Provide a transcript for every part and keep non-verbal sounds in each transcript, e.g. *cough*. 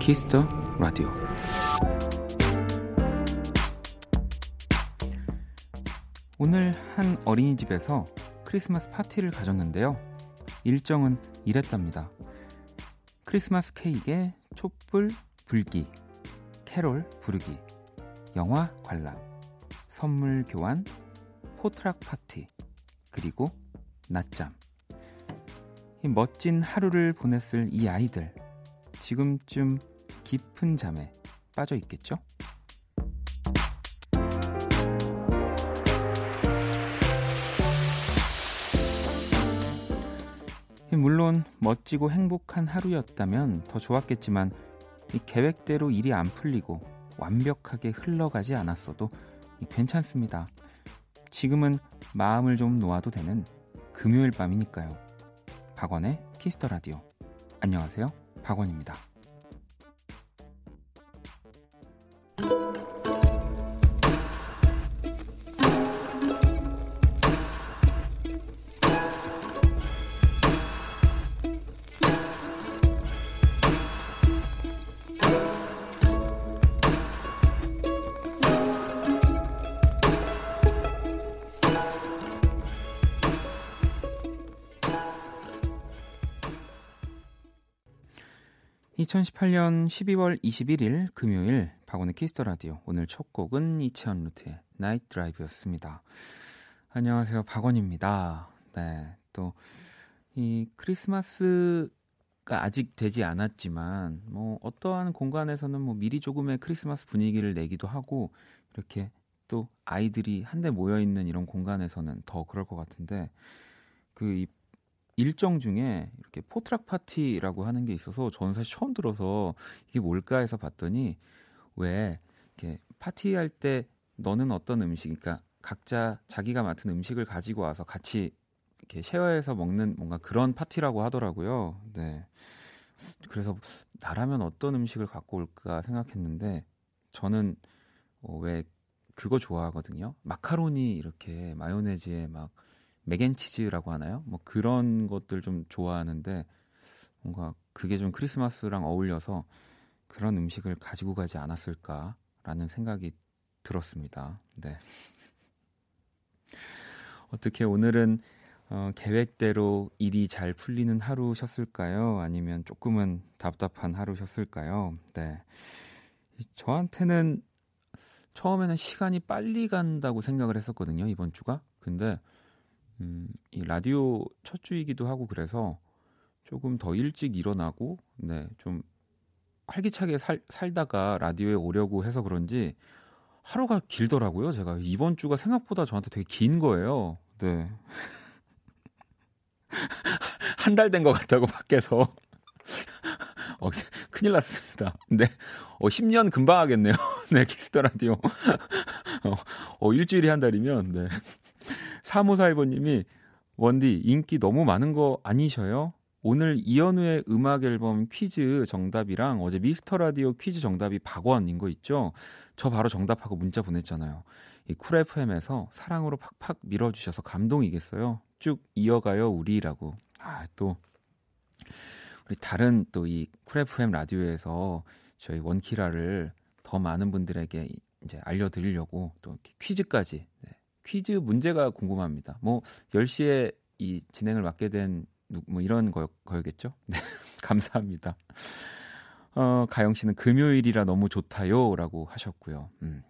키스 더 라디오 오늘 한 어린이집에서 크리스마스 파티를 가졌는데요. 일정은 이랬답니다. 크리스마스 케이크에 촛불 불기, 캐롤 부르기, 영화 관람, 선물 교환, potluck 파티, 그리고 낮잠. 이 멋진 하루를 보냈을 이 아이들. 지금쯤 깊은 잠에 빠져 있겠죠? 물론 멋지고 행복한 하루였다면 더 좋았겠지만 이 계획대로 일이 안 풀리고 완벽하게 흘러가지 않았어도 괜찮습니다. 지금은 마음을 좀 놓아도 되는 금요일 밤이니까요. 박원의 키스터 라디오. 안녕하세요. 박원입니다. 2018년 12월 21일 금요일 박원의 키스 더 라디오 오늘 첫 곡은 이채언루트의 Night Drive였습니다. 안녕하세요. 박원입니다. 네. 또 이 크리스마스가 아직 되지 않았지만 뭐 어떠한 공간에서는 뭐 미리 조금의 크리스마스 분위기를 내기도 하고 이렇게 또 아이들이 한데 모여 있는 이런 공간에서는 더 그럴 것 같은데 그이 일정 중에 포트락 파티라고 하는 게 있어서 저는 사실 처음 들어서 이게 뭘까 해서 봤더니 왜 이렇게 파티할 때 너는 어떤 음식, 그러니까 각자 자기가 맡은 음식을 가지고 와서 같이 이렇게 쉐어해서 먹는 뭔가 그런 파티라고 하더라고요. 네. 그래서 나라면 어떤 음식을 갖고 올까 생각했는데 저는 어, 왜 그거 좋아하거든요. 마카로니 이렇게 마요네즈에 막 맥앤치즈라고 하나요? 뭐 그런 것들 좀 좋아하는데 뭔가 그게 좀 크리스마스랑 어울려서 그런 음식을 가지고 가지 않았을까라는 생각이 들었습니다. 네. *laughs* 어떻게 오늘은 어, 계획대로 일이 잘 풀리는 하루셨을까요? 아니면 조금은 답답한 하루셨을까요? 네. 저한테는 처음에는 시간이 빨리 간다고 생각을 했었거든요, 이번 주가. 근데 음, 이 라디오 첫 주이기도 하고 그래서 조금 더 일찍 일어나고 네, 좀 활기차게 살, 살다가 라디오에 오려고 해서 그런지 하루가 길더라고요. 제가 이번 주가 생각보다 저한테 되게 긴 거예요. 네. *laughs* 한 달 된 것 같다고 밖에서. *laughs* 어, 큰일 났습니다. 네. 어, 10년 금방 하겠네요. *laughs* 네, 키스 더 라디오. 어, 어, 일주일이 한 달이면, 네. 3541번님이 원디 인기 너무 많은 거 아니셔요? 오늘 이현우의 음악 앨범 퀴즈 정답이랑 어제 미스터 라디오 퀴즈 정답이 박원인 거 있죠? 저 바로 정답하고 문자 보냈잖아요. 이 Cool FM에서 사랑으로 팍팍 밀어주셔서 감동이겠어요. 쭉 이어가요 우리라고. 아 또 우리 다른 또 이쿨 FM 라디오에서 저희 원키라를 더 많은 분들에게 이제 알려드리려고 또 퀴즈까지 네, 퀴즈 문제가 궁금합니다. 뭐 10시에 이 진행을 맡게 된 뭐 이런 거, 거겠죠? *laughs* 네. 감사합니다. 어, 가영 씨는 금요일이라 너무 좋다요라고 하셨고요. 음.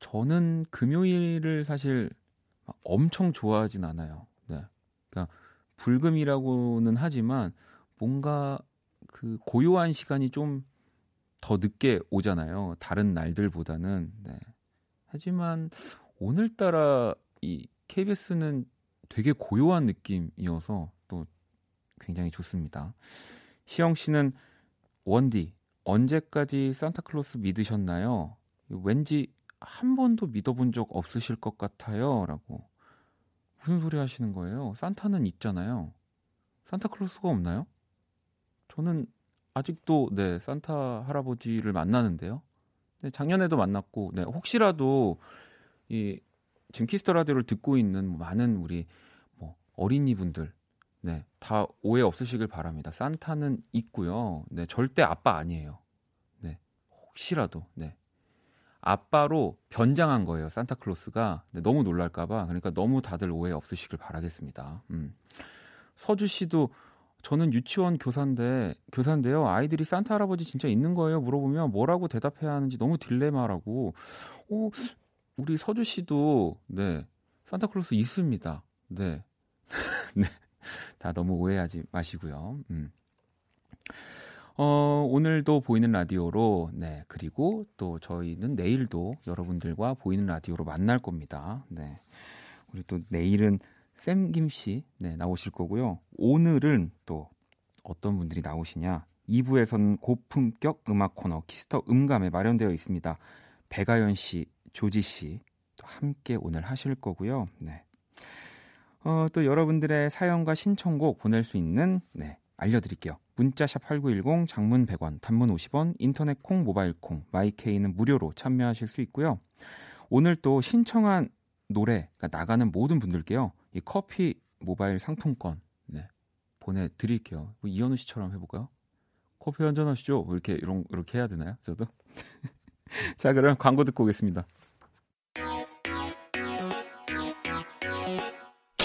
저는 금요일을 사실 엄청 좋아하진 않아요. 네. 그러니까 불금이라고는 하지만 뭔가 그 고요한 시간이 좀 더 늦게 오잖아요. 다른 날들보다는. 네. 하지만 오늘따라 이 KBS는 되게 고요한 느낌이어서 또 굉장히 좋습니다. 시영 씨는 원디 언제까지 산타클로스 믿으셨나요? 왠지 한 번도 믿어본 적 없으실 것 같아요. 라고. 무슨 소리 하시는 거예요? 산타는 있잖아요. 산타클로스가 없나요? 저는 아직도 네, 산타 할아버지를 만나는데요. 네, 작년에도 만났고, 네, 혹시라도 이 지금 키스 더 라디오를 듣고 있는 많은 우리 뭐 어린이분들 네, 다 오해 없으시길 바랍니다. 산타는 있고요. 네, 절대 아빠 아니에요. 네, 혹시라도 네. 아빠로 변장한 거예요. 산타클로스가 네, 너무 놀랄까봐 그러니까 너무 다들 오해 없으시길 바라겠습니다. 음. 서주 씨도 저는 유치원 교사인데 교사인데요. 아이들이 산타 할아버지 진짜 있는 거예요? 물어보면 뭐라고 대답해야 하는지 너무 딜레마라고. 오, 우리 서주 씨도 네 산타클로스 있습니다. 네, *laughs* 네, 다 너무 오해하지 마시고요. 음. 어, 오늘도 보이는 라디오로, 네, 그리고 또 저희는 내일도 여러분들과 보이는 라디오로 만날 겁니다. 네. 우리 또 내일은 샘김 씨, 네, 나오실 거고요. 오늘은 또 어떤 분들이 나오시냐. 2부에서는 고품격 음악 코너 키스 더 음감에 마련되어 있습니다. 배가연 씨, 조지 씨, 또 함께 오늘 하실 거고요. 네. 어, 또 여러분들의 사연과 신청곡 보낼 수 있는, 네, 알려드릴게요. 문자 sharp 8910 장문 100원, 단문 50원, 인터넷 콩, 모바일 콩, 마이 케이는 무료로 참여하실 수 있고요. 오늘 또 신청한 노래가 나가는 모든 분들께요. 이 커피 모바일 상품권 네, 보내드릴게요. 뭐 이현우 씨처럼 해볼까요? 커피 한잔 하시죠. 뭐 이렇게 이런 이렇게 해야 되나요? 저도. *laughs* 자, 그럼 광고 듣고 오겠습니다.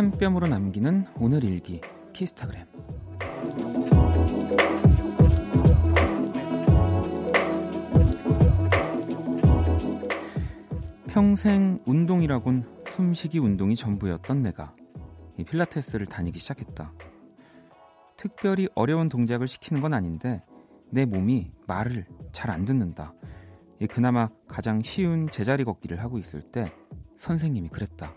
한 뼘으로 남기는 오늘 일기 키스타그램 평생 운동이라곤 숨쉬기 운동이 전부였던 내가 이 필라테스를 다니기 시작했다. 특별히 어려운 동작을 시키는 건 아닌데 내 몸이 말을 잘 안 듣는다. 그나마 가장 쉬운 제자리 걷기를 하고 있을 때 선생님이 그랬다.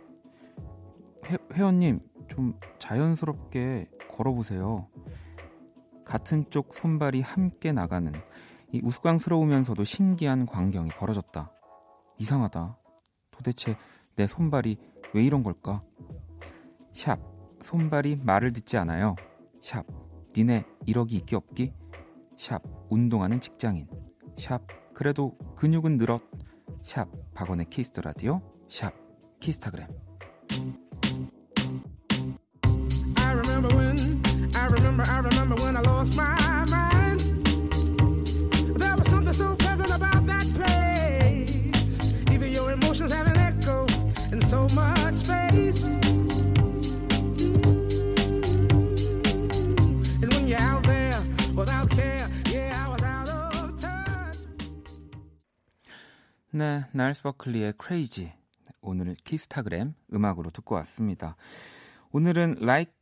회, 회원님 좀 자연스럽게 걸어보세요. 같은 쪽 손발이 함께 나가는 이 우스꽝스러우면서도 신기한 광경이 벌어졌다. 이상하다. 도대체 내 손발이 왜 이런 걸까? sharp, 손발이 말을 듣지 않아요. sharp, 니네 1억이 있기 없기? sharp, 운동하는 직장인. sharp, 그래도 근육은 늘었. sharp, 박원의 키스 더 라디오. sharp, 키스타그램. Remember, I remember when I lost my mind. There was something so pleasant about that place. Even your emotions have an echo in so much space. And when you're out there without care, yeah, I was out of touch. 네, 날스 버클리의 Crazy. 오늘 키스타그램 음악으로 듣고 왔습니다. 오늘은 Like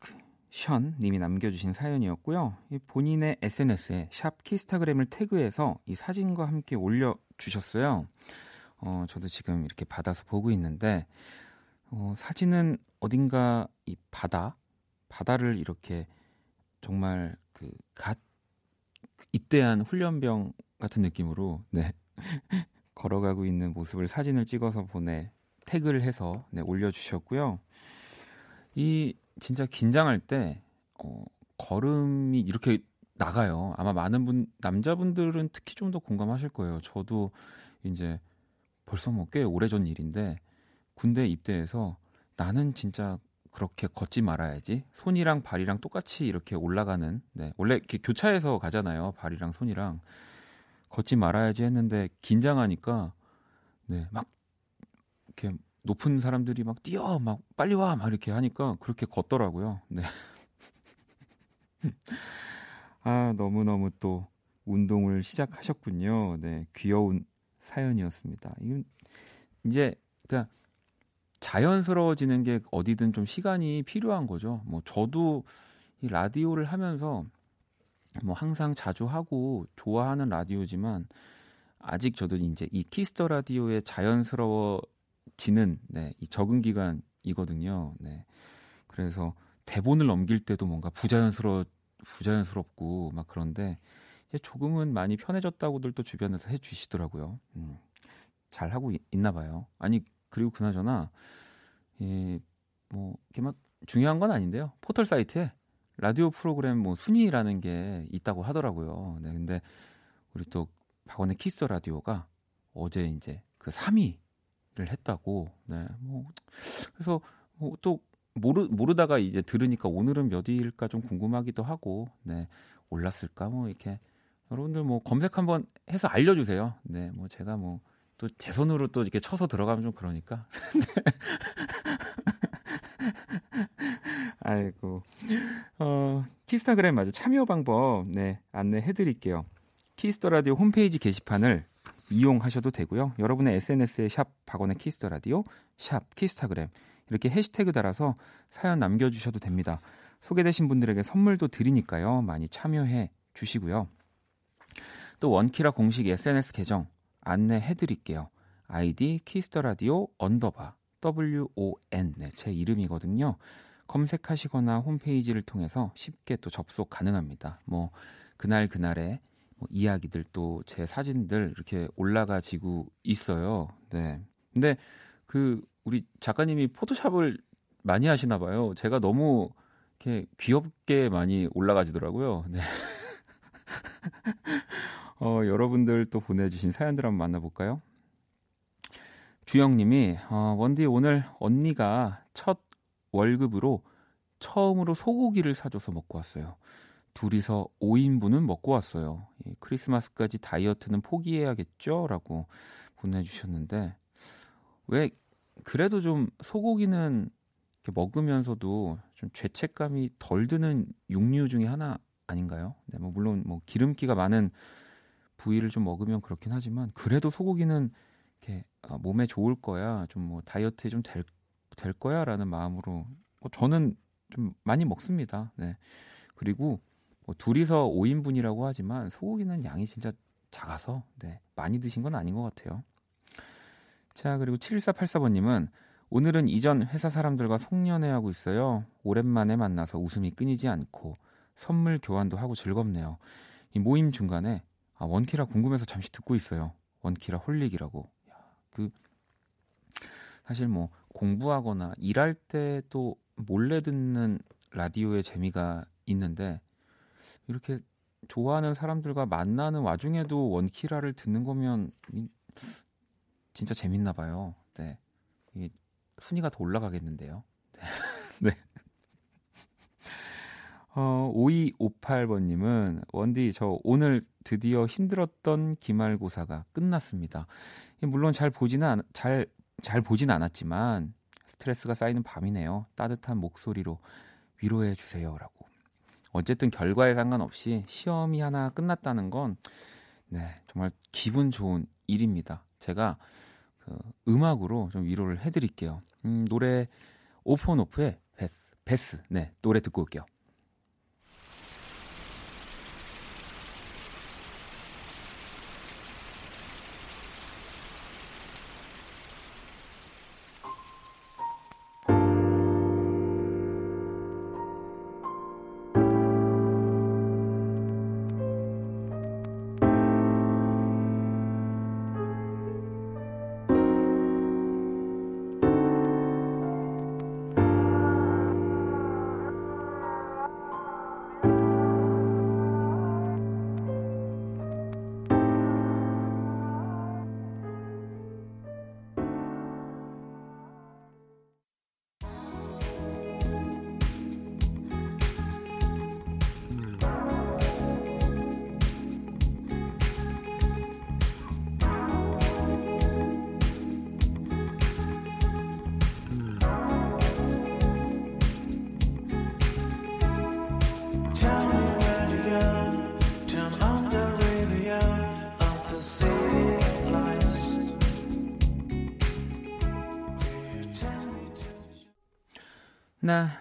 션 님이 남겨주신 사연이었고요. 본인의 SNS에 샵 키스타그램을 태그해서 이 사진과 함께 올려주셨어요. 어, 저도 지금 이렇게 받아서 보고 있는데, 어, 사진은 어딘가 이 바다, 바다를 이렇게 정말 그갓 입대한 훈련병 같은 느낌으로, 네. *laughs* 걸어가고 있는 모습을 사진을 찍어서 보내, 태그를 해서 네, 올려주셨고요. 이 진짜 긴장할 때 어, 걸음이 이렇게 나가요. 아마 많은 분 남자분들은 특히 좀 더 공감하실 거예요. 저도 이제 벌써 뭐 꽤 오래전 일인데 군대 입대해서 나는 진짜 그렇게 걷지 말아야지. 손이랑 발이랑 똑같이 이렇게 올라가는 네. 원래 이렇게 교차해서 가잖아요. 발이랑 손이랑 걷지 말아야지 했는데 긴장하니까 네. 막 이렇게 높은 사람들이 막 뛰어 막 빨리 와 막 이렇게 하니까 그렇게 걷더라고요. 네. *laughs* 아, 너무너무 또 운동을 시작하셨군요. 네. 귀여운 사연이었습니다. 이건 이제 그러니까 자연스러워지는 게 어디든 좀 시간이 필요한 거죠. 뭐 저도 이 라디오를 하면서 뭐 항상 자주 하고 좋아하는 라디오지만 아직 저도 이제 이 키스 더 라디오에 자연스러워 지는 네, 이 적응 기간이거든요. 네. 그래서 대본을 넘길 때도 뭔가 부자연스러 부자연스럽고 막 그런데 조금은 많이 편해졌다고들 또 주변에서 해주시더라고요. 음, 잘 하고 있, 나 봐요. 아니 그리고 그나저나 예, 뭐 이렇게 막 중요한 건 아닌데요. 포털 사이트에 라디오 프로그램 뭐 순위라는 게 있다고 하더라고요. 네, 근데 우리 또 박원의 키스 더 라디오가 어제 이제 그 3위를 했다고. 네, 뭐 그래서 뭐 또 모르 모르다가 이제 들으니까 오늘은 몇 위일까 좀 궁금하기도 하고. 네, 올랐을까 뭐 이렇게 여러분들 뭐 검색 한번 해서 알려 주세요. 네, 뭐 제가 뭐 또 제 손으로 또 이렇게 쳐서 들어가면 좀 그러니까. *laughs* 아이고. 어, 키스타그램 맞아. 참여 방법, 네, 안내해 드릴게요. 키스 더 라디오 홈페이지 게시판을 이용하셔도 되고요. 여러분의 SNS에 샵 박원의 키스 더 라디오, 샵 키스타그램 이렇게 해시태그 달아서 사연 남겨주셔도 됩니다. 소개되신 분들에게 선물도 드리니까요. 많이 참여해 주시고요. 또 원키라 공식 SNS 계정 안내해 드릴게요. 아이디 키스 더 라디오 언더바 WON 네, 제 이름이거든요. 검색하시거나 홈페이지를 통해서 쉽게 또 접속 가능합니다. 뭐 그날 그날의 뭐 이야기들 또 제 사진들 이렇게 올라가지고 있어요. 네. 근데 그 우리 작가님이 포토샵을 많이 하시나 봐요. 제가 너무 이렇게 귀엽게 많이 올라가지더라고요. 네. *laughs* 어, 여러분들 또 보내주신 사연들 한번 만나볼까요? 주영님이 어, 원디 오늘 언니가 첫 월급으로 처음으로 소고기를 사줘서 먹고 왔어요. 둘이서 5인분은 먹고 왔어요. 예, 크리스마스까지 다이어트는 포기해야겠죠? 라고 보내주셨는데, 왜, 그래도 좀 소고기는 먹으면서도 좀 죄책감이 덜 드는 육류 중에 하나 아닌가요? 네, 뭐 물론 뭐 기름기가 많은 부위를 좀 먹으면 그렇긴 하지만, 그래도 소고기는 이렇게 어, 몸에 좋을 거야, 좀 뭐 다이어트에 좀 될, 될 거야 라는 마음으로 뭐 저는 좀 많이 먹습니다. 네. 그리고 뭐 둘이서 5인분이라고 하지만 소고기는 양이 진짜 작아서 네, 많이 드신 건 아닌 것 같아요. 자, 그리고 7484번님은 오늘은 이전 회사 사람들과 송년회하고 있어요. 오랜만에 만나서 웃음이 끊이지 않고 선물 교환도 하고 즐겁네요. 이 모임 중간에 아, 원키라 궁금해서 잠시 듣고 있어요. 원키라 홀릭이라고. 그 사실 뭐 공부하거나 일할 때 또 몰래 듣는 라디오의 재미가 있는데 이렇게 좋아하는 사람들과 만나는 와중에도 원키라를 듣는 거면 진짜 재밌나 봐요. 네. 이게 순위가 더 올라가겠는데요. 네. *laughs* 네. 어, 5258번님은, 원디, 저 오늘 드디어 힘들었던 기말고사가 끝났습니다. 물론 잘 보지는, 않, 잘, 잘 보진 않았지만, 스트레스가 쌓이는 밤이네요. 따뜻한 목소리로 위로해 주세요 라고. 어쨌든 결과에 상관없이 시험이 하나 끝났다는 건 네, 정말 기분 좋은 일입니다. 제가 그 음악으로 좀 위로를 해 드릴게요. 음, 노래 오픈오프의 베스, 베스. 네, 노래 듣고 올게요.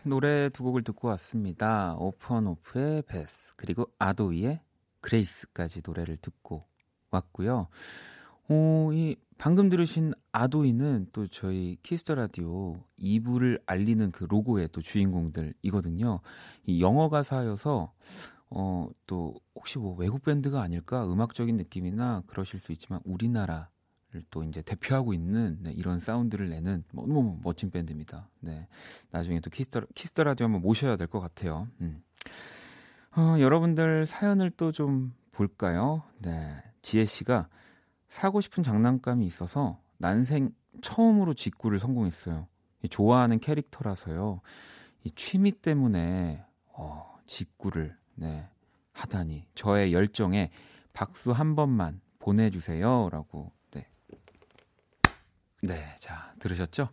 노래 두 곡을 듣고 왔습니다. 오프온오프의 Bath 그리고 아도이의 Grace까지 노래를 듣고 왔고요. 어, 이 방금 들으신 아도이는 또 저희 키스 더 라디오 2부를 알리는 그 로고의 또 주인공들이거든요. 이 영어 가사여서 어, 또 혹시 뭐 외국 밴드가 아닐까 음악적인 느낌이나 그러실 수 있지만 우리나라를 또 이제 대표하고 있는 네, 이런 사운드를 내는 너무 멋진 밴드입니다. 네. 나중에 또 키스 더 키스 더 라디오 한번 모셔야 될 것 같아요. 음. 어, 여러분들 사연을 또 좀 볼까요? 네. 지혜 씨가 사고 싶은 장난감이 있어서 난생 처음으로 직구를 성공했어요. 좋아하는 캐릭터라서요. 이 취미 때문에 어, 직구를 네, 하다니 저의 열정에 박수 한 번만 보내주세요라고. 네, 네, 자 들으셨죠?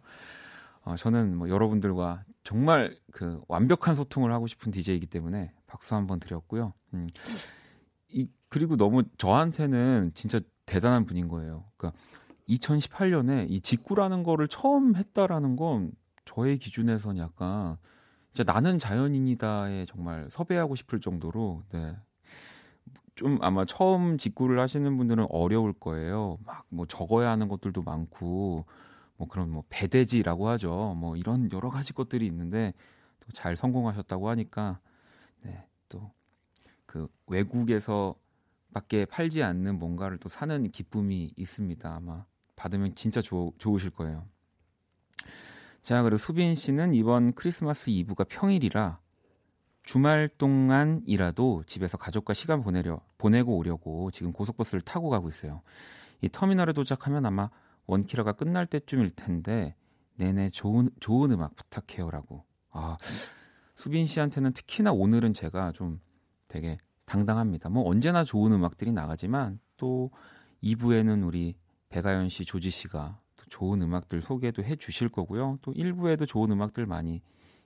어, 저는 뭐 여러분들과 정말 그 완벽한 소통을 하고 싶은 DJ이기 때문에 박수 한번 드렸고요. 음, 이 그리고 너무 저한테는 진짜 대단한 분인 거예요. 그러니까 2018년에 이 직구라는 거를 처음 했다라는 건 저의 기준에서는 약간 진짜 나는 자연인이다에 정말 섭외하고 싶을 정도로 네. 좀 아마 처음 직구를 하시는 분들은 어려울 거예요. 막 뭐 적어야 하는 것들도 많고 뭐 그런 뭐 배대지라고 하죠. 뭐 이런 여러 가지 것들이 있는데 또 잘 성공하셨다고 하니까 네. 또 그 외국에서 밖에 팔지 않는 뭔가를 또 사는 기쁨이 있습니다. 아마 받으면 진짜 좋, 좋으실 거예요. 자, 그리고 수빈 씨는 이번 크리스마스 이브가 평일이라 주말 동안이라도 집에서 가족과 시간 보내려 보내고 오려고 지금 고속버스를 타고 가고 있어요. 이 터미널에 도착하면 아마 원키라가 끝날 때쯤일 텐데 내내 좋은 좋은 음악 부탁해요라고. 아 수빈 씨한테는 특히나 오늘은 제가 좀 되게 당당합니다. 뭐 언제나 좋은 음악들이 나가지만 또 2부에는 우리 배가연 씨, 조지 씨가 또 좋은 음악들 소개도 해 주실 거고요. 또 1부에도 좋은 음악들 많이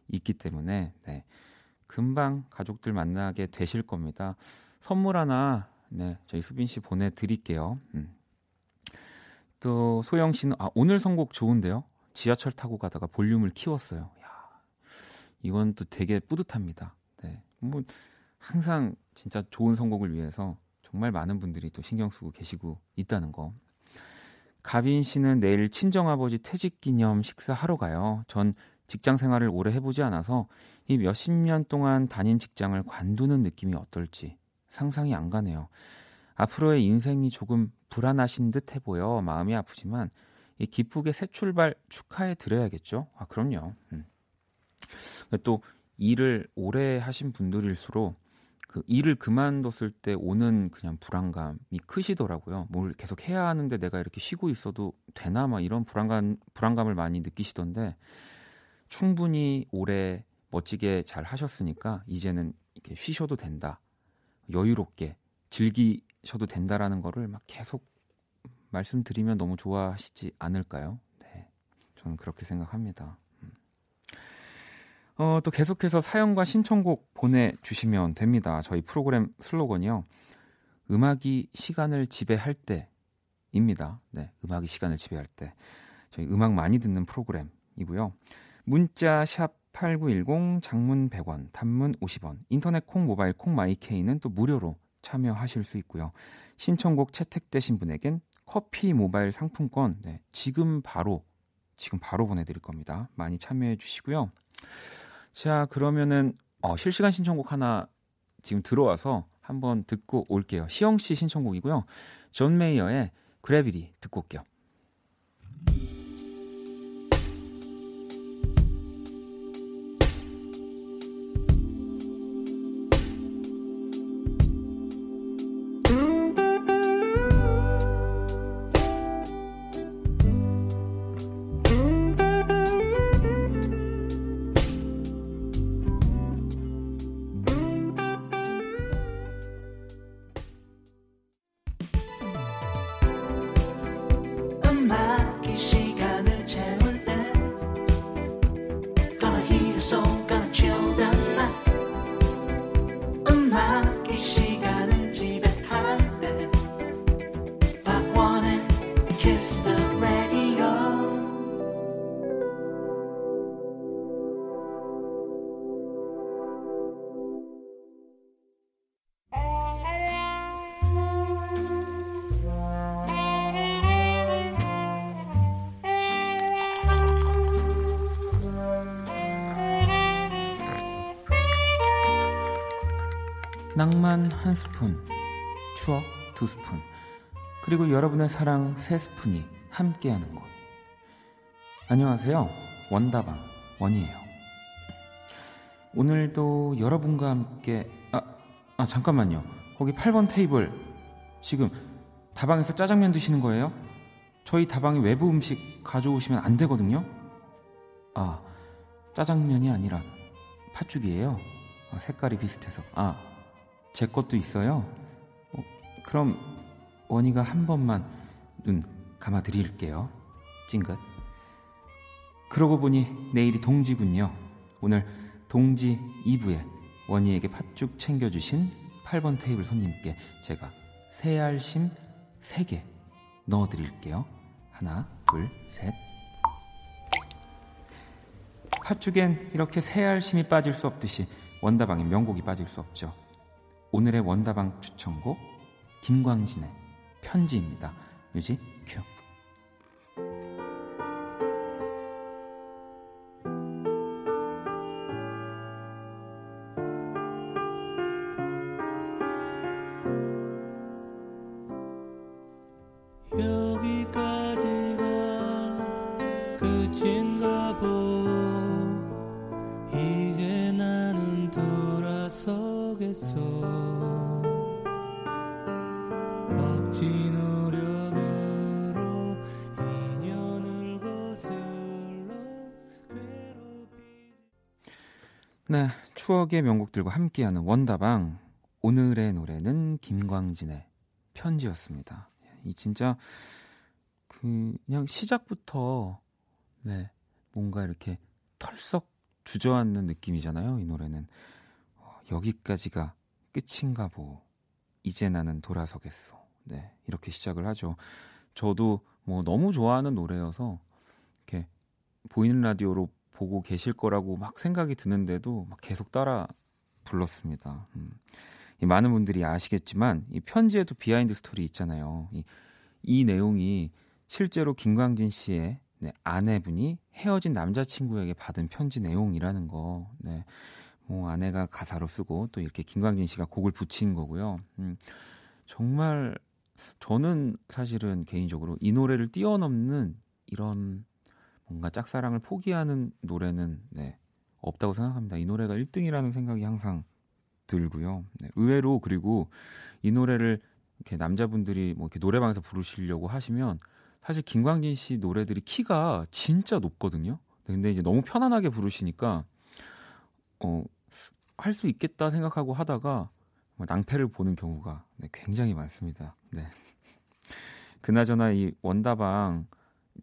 있기 때문에 네. 금방 가족들 만나게 되실 겁니다. 선물 하나 네, 저희 수빈 씨 보내 드릴게요. 음. 또 소영 씨는 아, 오늘 선곡 좋은데요. 지하철 타고 가다가 볼륨을 키웠어요. 야. 이건 또 되게 뿌듯합니다. 네. 뭐 항상 진짜 좋은 선곡을 위해서 정말 많은 분들이 또 신경 쓰고 계시고 있다는 거. 가빈 씨는 내일 친정아버지 퇴직 기념 식사하러 가요. 전 직장 생활을 오래 해보지 않아서 이 몇십 년 동안 다닌 직장을 관두는 느낌이 어떨지 상상이 안 가네요. 앞으로의 인생이 조금 불안하신 듯 해 보여 마음이 아프지만 이 기쁘게 새 출발 축하해 드려야겠죠? 아, 그럼요. 음. 또 일을 오래 하신 분들일수록 그 일을 그만뒀을 때 오는 그냥 불안감이 크시더라고요. 뭘 계속 해야 하는데 내가 이렇게 쉬고 있어도 되나 막 이런 불안감 불안감을 많이 느끼시던데 충분히 오래 멋지게 잘 하셨으니까 이제는 이렇게 쉬셔도 된다. 여유롭게 즐기셔도 된다라는 거를 막 계속 말씀드리면 너무 좋아하시지 않을까요? 네. 저는 그렇게 생각합니다. 어, 또 계속해서 사연과 신청곡 보내주시면 됩니다. 저희 프로그램 슬로건이요. 음악이 시간을 지배할 때입니다. 네, 음악이 시간을 지배할 때. 저희 음악 많이 듣는 프로그램이고요. 문자 샵 8910 장문 100원, 단문 50원, 인터넷 콩, 모바일 콩, 마이케이는 또 무료로 참여하실 수 있고요. 신청곡 채택되신 분에겐 커피 모바일 상품권 네, 지금 바로 지금 바로 보내드릴 겁니다. 많이 참여해 주시고요. 자, 그러면은 어, 실시간 신청곡 하나 지금 들어와서 한번 듣고 올게요. 시영 씨 신청곡이고요. 존 메이어의 그래비티 듣고 올게요. 스푼, 추억 두 스푼, 그리고 여러분의 사랑 세 스푼이 함께하는 곳. 안녕하세요. 원다방 원이에요. 오늘도 여러분과 함께 아, 아 잠깐만요. 거기 8번 테이블 지금 다방에서 짜장면 드시는 거예요? 저희 다방에 외부 음식 가져오시면 안 되거든요. 아, 짜장면이 아니라 팥죽이에요. 아, 색깔이 비슷해서. 아, 제 것도 있어요. 어, 그럼 원희가 한 번만 눈 감아 드릴게요. 찡긋. 그러고 보니 내일이 동지군요. 오늘 동지 2부에 원희에게 팥죽 챙겨주신 8번 테이블 손님께 제가 새알심 3개 넣어드릴게요. 하나, 둘, 셋. 팥죽엔 이렇게 새알심이 빠질 수 없듯이 원다방의 명곡이 빠질 수 없죠. 오늘의 원다방 추천곡 김광진의 편지입니다. 뮤직 큐. 추억의 명곡들과 함께하는 원다방. 오늘의 노래는 김광진의 편지였습니다. 이 진짜 그 그냥 시작부터 네 뭔가 이렇게 털썩 주저앉는 느낌이잖아요. 이 노래는 어, 여기까지가 끝인가 보. 이제 나는 돌아서겠어. 네 이렇게 시작을 하죠. 저도 뭐 너무 좋아하는 노래여서 이렇게 보이는 라디오로 보고 계실 거라고 막 생각이 드는데도 막 계속 따라 불렀습니다. 음. 많은 분들이 아시겠지만 이 편지에도 behind story 있잖아요. 이, 이 내용이 실제로 김광진 씨의 네, 아내분이 헤어진 남자친구에게 받은 편지 내용이라는 거. 네. 뭐 아내가 가사로 쓰고 또 이렇게 김광진 씨가 곡을 붙인 거고요. 음, 정말 저는 사실은 개인적으로 이 노래를 뛰어넘는 이런 뭔가 짝사랑을 포기하는 노래는 네, 없다고 생각합니다. 이 노래가 1등이라는 생각이 항상 들고요. 네, 의외로 그리고 이 노래를 이렇게 남자분들이 뭐 이렇게 노래방에서 부르시려고 하시면 사실 김광진 씨 노래들이 키가 진짜 높거든요. 네, 근데 이제 너무 편안하게 부르시니까 어, 할 수 있겠다 생각하고 하다가 뭐 낭패를 보는 경우가 네, 굉장히 많습니다. 네. *laughs* 그나저나 이 원다방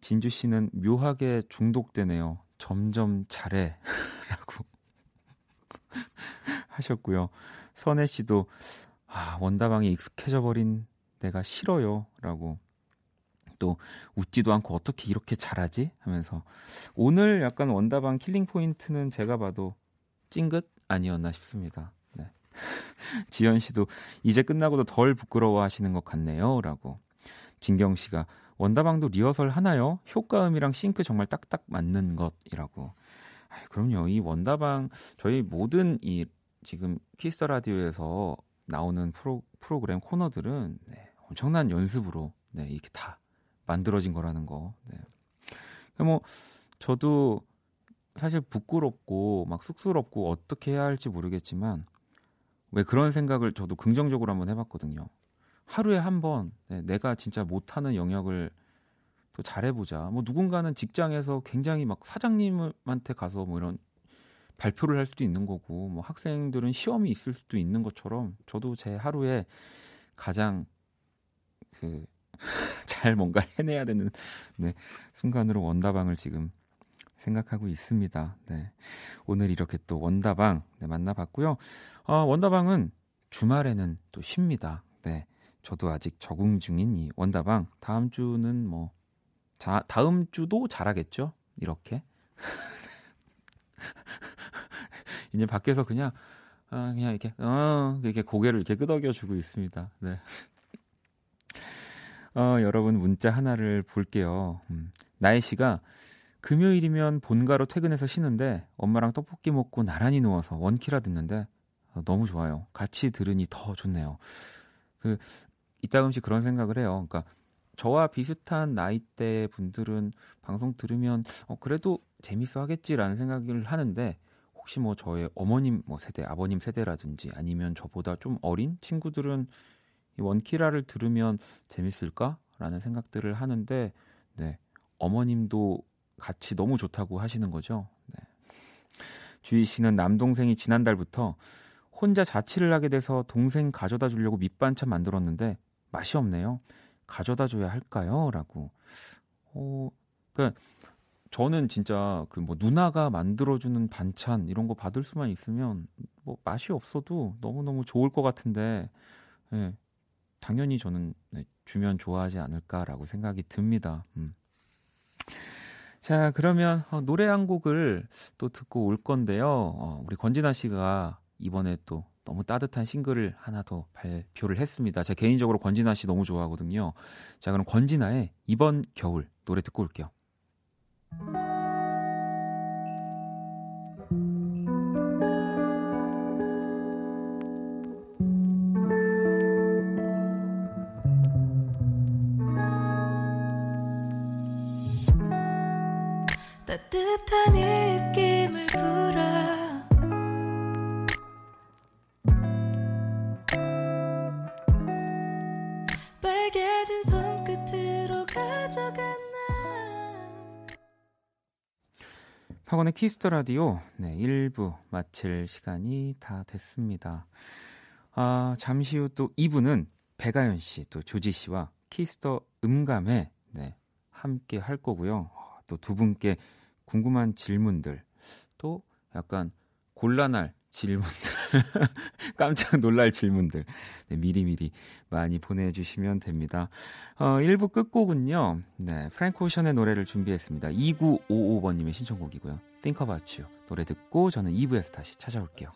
진주 씨는 묘하게 중독되네요. 점점 잘해. *laughs* 라고 *laughs* 하셨고요. 선혜 씨도 아, 원다방에 익숙해져 버린 내가 싫어요. 라고 또 웃지도 않고 어떻게 이렇게 잘하지? 하면서 오늘 약간 원다방 killing point는 제가 봐도 찡긋 아니었나 싶습니다. 네. *laughs* 지연 씨도 이제 끝나고도 덜 부끄러워 하시는 것 같네요. 라고. 진경 씨가 원다방도 리허설 하나요? 효과음이랑 싱크 정말 딱딱 맞는 것이라고. 아이, 그럼요. 이 원다방 저희 모든 이 지금 키스 더 라디오에서 나오는 프로 프로그램 코너들은 네, 엄청난 연습으로 네, 이렇게 다 만들어진 거라는 거. 네. 뭐 저도 사실 부끄럽고 막 쑥스럽고 어떻게 해야 할지 모르겠지만 왜 그런 생각을 저도 긍정적으로 한번 해봤거든요. 하루에 한번 네, 내가 진짜 못하는 영역을 또 잘해보자. 뭐 누군가는 직장에서 굉장히 막 사장님한테 가서 뭐 이런 발표를 할 수도 있는 거고, 뭐 학생들은 시험이 있을 수도 있는 것처럼 저도 제 하루에 가장 그 *laughs* 잘 뭔가 해내야 되는 네, 순간으로 원다방을 지금 생각하고 있습니다. 네. 오늘 이렇게 또 원다방 네, 만나봤고요. 어, 원다방은 주말에는 또 쉽니다. 네. 저도 아직 적응 중인 이 원다방 다음 주는 뭐 자, 다음 주도 잘하겠죠? 이렇게. *laughs* 이제 밖에서 그냥 아, 그냥 이렇게 어, 이렇게 고개를 이렇게 끄덕여 주고 있습니다. 네. 어, 여러분 문자 하나를 볼게요. 음, 나혜 씨가 금요일이면 본가로 퇴근해서 쉬는데 엄마랑 떡볶이 먹고 나란히 누워서 원키라 듣는데 너무 좋아요. 같이 들으니 더 좋네요. 그 이따금씩 그런 생각을 해요. 그러니까 저와 비슷한 나이대 분들은 방송 들으면 어 그래도 재밌어 하겠지라는 생각을 하는데 혹시 뭐 저의 어머님 뭐 세대, 아버님 세대라든지 아니면 저보다 좀 어린 친구들은 이 원키라를 들으면 재밌을까라는 생각들을 하는데 네. 어머님도 같이 너무 좋다고 하시는 거죠. 네. 주희 씨는 남동생이 지난달부터 혼자 자취를 하게 돼서 동생 가져다 주려고 밑반찬 만들었는데 맛이 없네요. 가져다 줘야 할까요? 라고. 어, 그 저는 진짜 그 뭐 누나가 만들어주는 반찬 이런 거 받을 수만 있으면 뭐 맛이 없어도 너무너무 좋을 것 같은데, 예, 당연히 저는 네, 주면 좋아하지 않을까라고 생각이 듭니다. 음. 자, 그러면 어, 노래 한 곡을 또 듣고 올 건데요. 어, 우리 권진아 씨가 이번에 또 너무 따뜻한 싱글을 하나 더 발표를 했습니다. 제가 개인적으로 권진아 씨 너무 좋아하거든요. 자, 그럼 권진아의 이번 겨울 노래 듣고 올게요. 따뜻한 키스 더 라디오 네, 1부 마칠 시간이 다 됐습니다. 아, 잠시 후 또 2부는 백아연 씨, 또 조지 씨와 키스 더 음감에 네, 함께 할 거고요. 또 두 분께 궁금한 질문들, 또 약간 곤란할 질문들, 깜짝 놀랄 질문들 네, 미리미리 많이 보내주시면 됩니다. 어, 1부 끝곡은요, 네, 프랭크 오션의 노래를 준비했습니다. 2955번님의 신청곡이고요. Think About You 노래 듣고 저는 2부에서 다시 찾아올게요.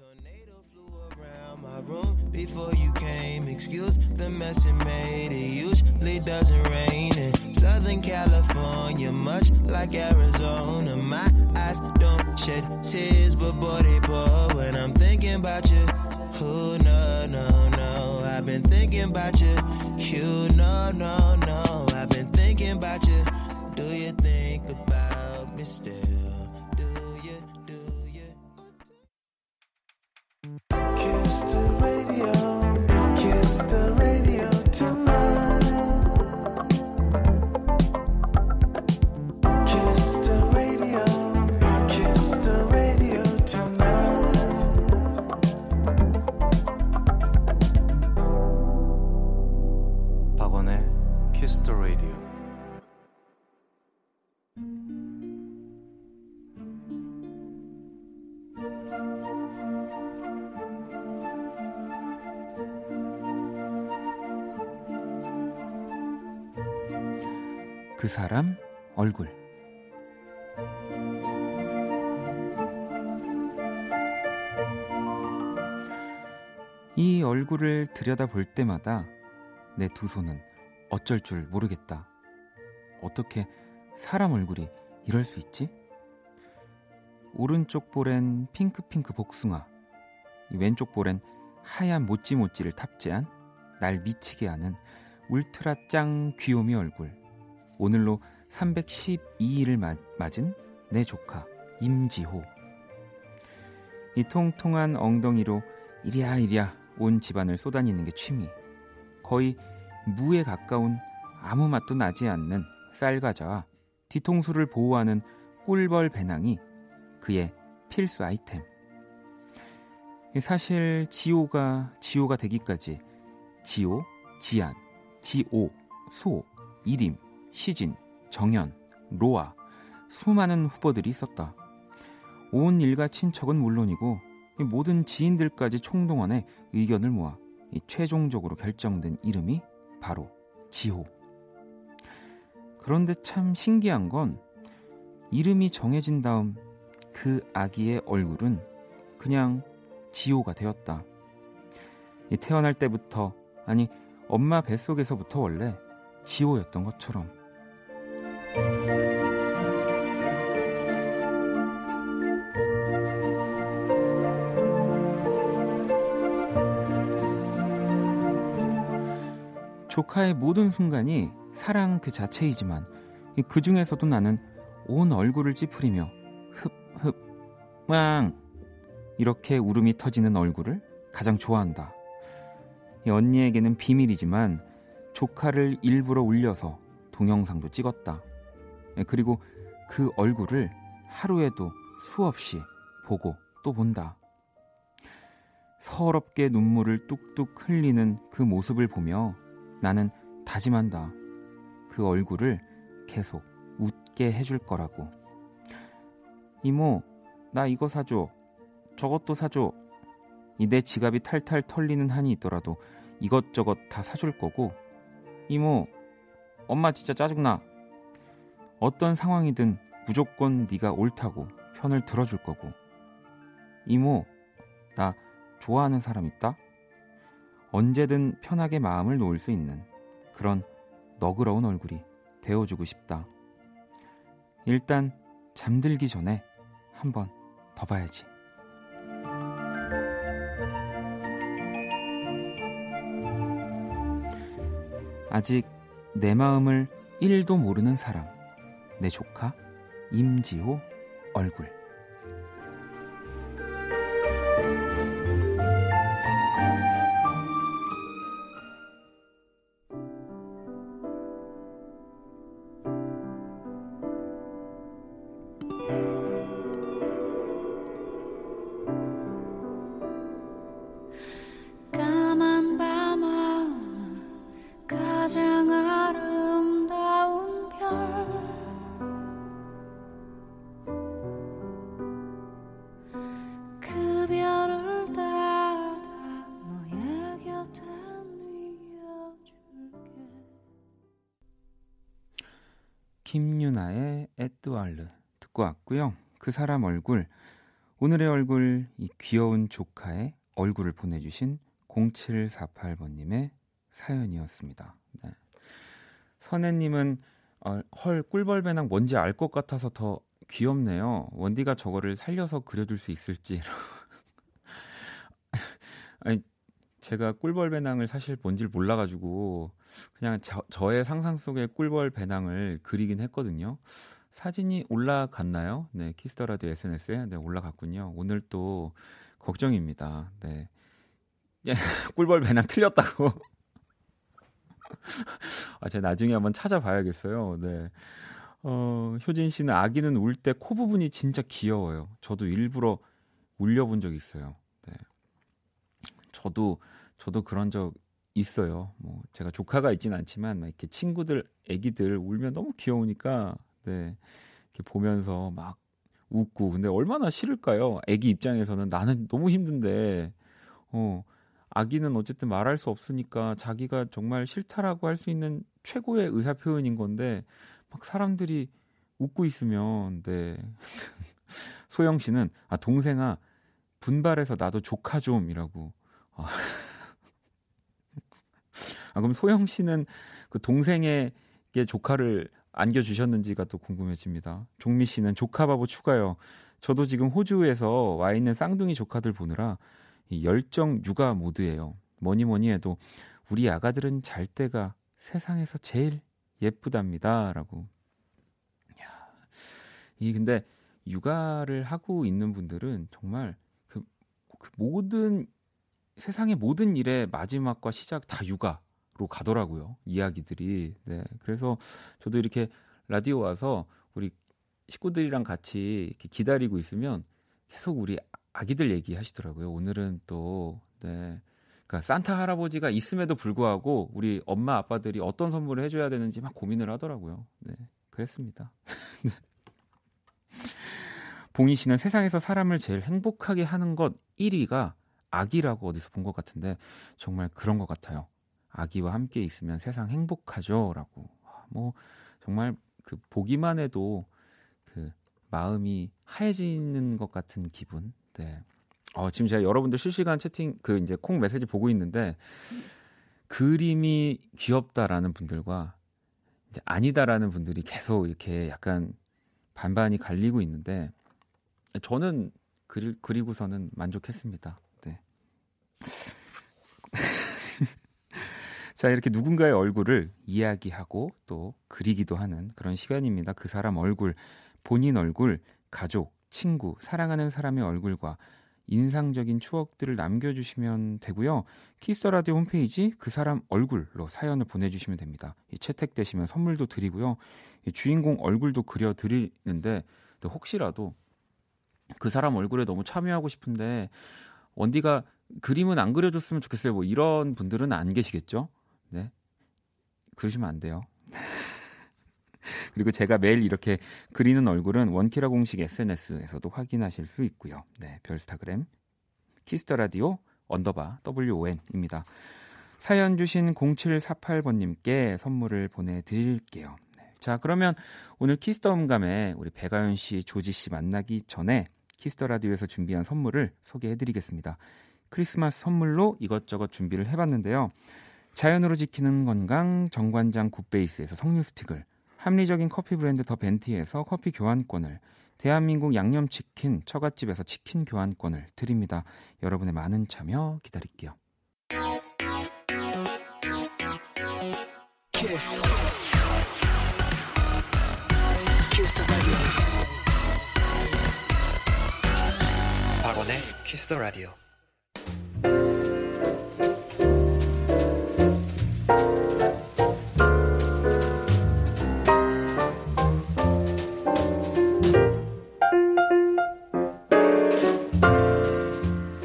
my room before you came. Excuse the mess it made. It usually doesn't rain in Southern California, much like Arizona. My eyes don't shed tears, but boy, they pour when I'm thinking about you. Who, no, no, no. I've been thinking about you. You, no, no, no. I've been thinking about you. Do you think about me still? 사람 얼굴 이 얼굴을 들여다볼 때마다 내 두 손은 어쩔 줄 모르겠다. 어떻게 사람 얼굴이 이럴 수 있지? 오른쪽 볼엔 핑크핑크 복숭아, 왼쪽 볼엔 하얀 모찌모찌를 탑재한 날 미치게 하는 울트라 짱 귀요미 얼굴. 오늘로 312일을 맞은 내 조카 임지호. 이 통통한 엉덩이로 이랴 이랴 온 집안을 쏟아내는 게 취미. 거의 무에 가까운 아무 맛도 나지 않는 쌀과자와 뒤통수를 보호하는 꿀벌 배낭이 그의 필수 아이템. 사실 지호가 지호가 되기까지 지호, 지안, 지오, 소, 이림, 시진, 정연, 로아 수많은 후보들이 있었다. 온 일가 친척은 물론이고 모든 지인들까지 총동원해 의견을 모아 최종적으로 결정된 이름이 바로 지호. 그런데 참 신기한 건 이름이 정해진 다음 그 아기의 얼굴은 그냥 지호가 되었다. 태어날 때부터 아니 엄마 뱃속에서부터 원래 지호였던 것처럼 조카의 모든 순간이 사랑 그 자체이지만 그 중에서도 나는 온 얼굴을 찌푸리며 흡흡 망 이렇게 울음이 터지는 얼굴을 가장 좋아한다. 언니에게는 비밀이지만 조카를 일부러 울려서 동영상도 찍었다. 그리고 그 얼굴을 하루에도 수없이 보고 또 본다. 서럽게 눈물을 뚝뚝 흘리는 그 모습을 보며 나는 다짐한다. 그 얼굴을 계속 웃게 해줄 거라고. 이모, 나 이거 사줘. 저것도 사줘. 이 내 지갑이 탈탈 털리는 한이 있더라도 이것저것 다 사줄 거고. 이모, 엄마 진짜 짜증나. 어떤 상황이든 무조건 네가 옳다고 편을 들어줄 거고. 이모, 나 좋아하는 사람 있다? 언제든 편하게 마음을 놓을 수 있는 그런 너그러운 얼굴이 되어주고 싶다. 일단 잠들기 전에 한 번 더 봐야지. 아직 내 마음을 1도 모르는 사람, 내 조카 임지호 얼굴. 르 듣고 왔고요. 그 사람 얼굴 오늘의 얼굴 이 귀여운 조카의 얼굴을 보내주신 0748번님의 사연이었습니다. 네. 선혜님은 어, 헐 꿀벌배낭 뭔지 알 것 같아서 더 귀엽네요. 원디가 저거를 살려서 그려줄 수 있을지. *laughs* 아니 제가 꿀벌 배낭을 사실 뭔지를 몰라가지고 그냥 저, 저의 상상 속의 꿀벌 배낭을 그리긴 했거든요. 사진이 올라갔나요? 네, 키스터라디오 SNS에 네, 올라갔군요. 오늘 또 걱정입니다. 네. 예, *laughs* 꿀벌 배낭 틀렸다고. *laughs* 아, 제가 나중에 한번 찾아봐야겠어요. 네. 어, 효진 씨는 아기는 울 때 코 부분이 진짜 귀여워요. 저도 일부러 울려본 적 있어요. 네. 저도 저도 그런 적 있어요. 뭐 제가 조카가 있진 않지만 막 이렇게 친구들 아기들 울면 너무 귀여우니까 네. 이렇게 보면서 막 웃고 근데 얼마나 싫을까요? 아기 입장에서는 나는 너무 힘든데 어 아기는 어쨌든 말할 수 없으니까 자기가 정말 싫다라고 할 수 있는 최고의 의사 표현인 건데 막 사람들이 웃고 있으면 네. *laughs* 소영 씨는 아 동생아 분발해서 나도 조카 좀이라고 아. *laughs* 아, 그럼 소영 씨는 그 동생에게 조카를 안겨주셨는지가 또 궁금해집니다. 종미 씨는 조카 바보 추가요. 저도 지금 호주에서 와 있는 쌍둥이 조카들 보느라 이 열정 육아 모드예요. 뭐니 뭐니 해도 우리 아가들은 잘 때가 세상에서 제일 예쁘답니다라고. 야, 이 근데 육아를 하고 있는 분들은 정말 그, 그 모든 세상의 모든 일의 마지막과 시작 다 육아. 로 가더라고요. 이야기들이. 네. 그래서 저도 이렇게 라디오 와서 우리 식구들이랑 같이 이렇게 기다리고 있으면 계속 우리 아기들 얘기하시더라고요. 오늘은 또 네. 그러니까 산타 할아버지가 있음에도 불구하고 우리 엄마 아빠들이 어떤 선물을 해줘야 되는지 막 고민을 하더라고요. 네, 그랬습니다. *laughs* 네. 봉희 씨는 세상에서 사람을 제일 행복하게 하는 것 1위가 아기라고 어디서 본 것 같은데 정말 그런 것 같아요. 아기와 함께 있으면 세상 행복하죠라고 뭐 정말 그 보기만 해도 그 마음이 하얘지는 것 같은 기분. 네. 어, 지금 제가 여러분들 실시간 채팅 그 이제 콩 메시지 보고 있는데 그림이 귀엽다라는 분들과 이제 아니다라는 분들이 계속 이렇게 약간 반반이 갈리고 있는데 저는 그리, 그리고서는 만족했습니다. 네. 자, 이렇게 누군가의 얼굴을 이야기하고 또 그리기도 하는 그런 시간입니다. 그 사람 얼굴, 본인 얼굴, 가족, 친구, 사랑하는 사람의 얼굴과 인상적인 추억들을 남겨주시면 되고요. 키스 더 라디오 홈페이지 그 사람 얼굴로 사연을 보내주시면 됩니다. 이 채택되시면 선물도 드리고요. 주인공 얼굴도 그려드리는데 혹시라도 그 사람 얼굴에 너무 참여하고 싶은데 원디가 그림은 안 그려줬으면 좋겠어요. 뭐 이런 분들은 안 계시겠죠? 네. 그러시면 안 돼요. *laughs* 그리고 제가 매일 이렇게 그리는 얼굴은 원키라 공식 SNS에서도 확인하실 수 있고요. 네, 별스타그램 키스 더 라디오 언더바 WON입니다. 사연 주신 0748번님께 선물을 보내드릴게요. 네, 자, 그러면 오늘 키스 더 음감에 우리 백아연 씨, 조지 씨 만나기 전에 키스 더 라디오에서 준비한 선물을 소개해드리겠습니다. 크리스마스 선물로 이것저것 준비를 해봤는데요. 자연으로 지키는 건강 정관장 굿베이스에서 석류 스틱을 합리적인 커피 브랜드 더 벤티에서 커피 교환권을 대한민국 양념치킨 처갓집에서 치킨 교환권을 드립니다. 여러분의 많은 참여 기다릴게요. 박원의 키스 더 라디오.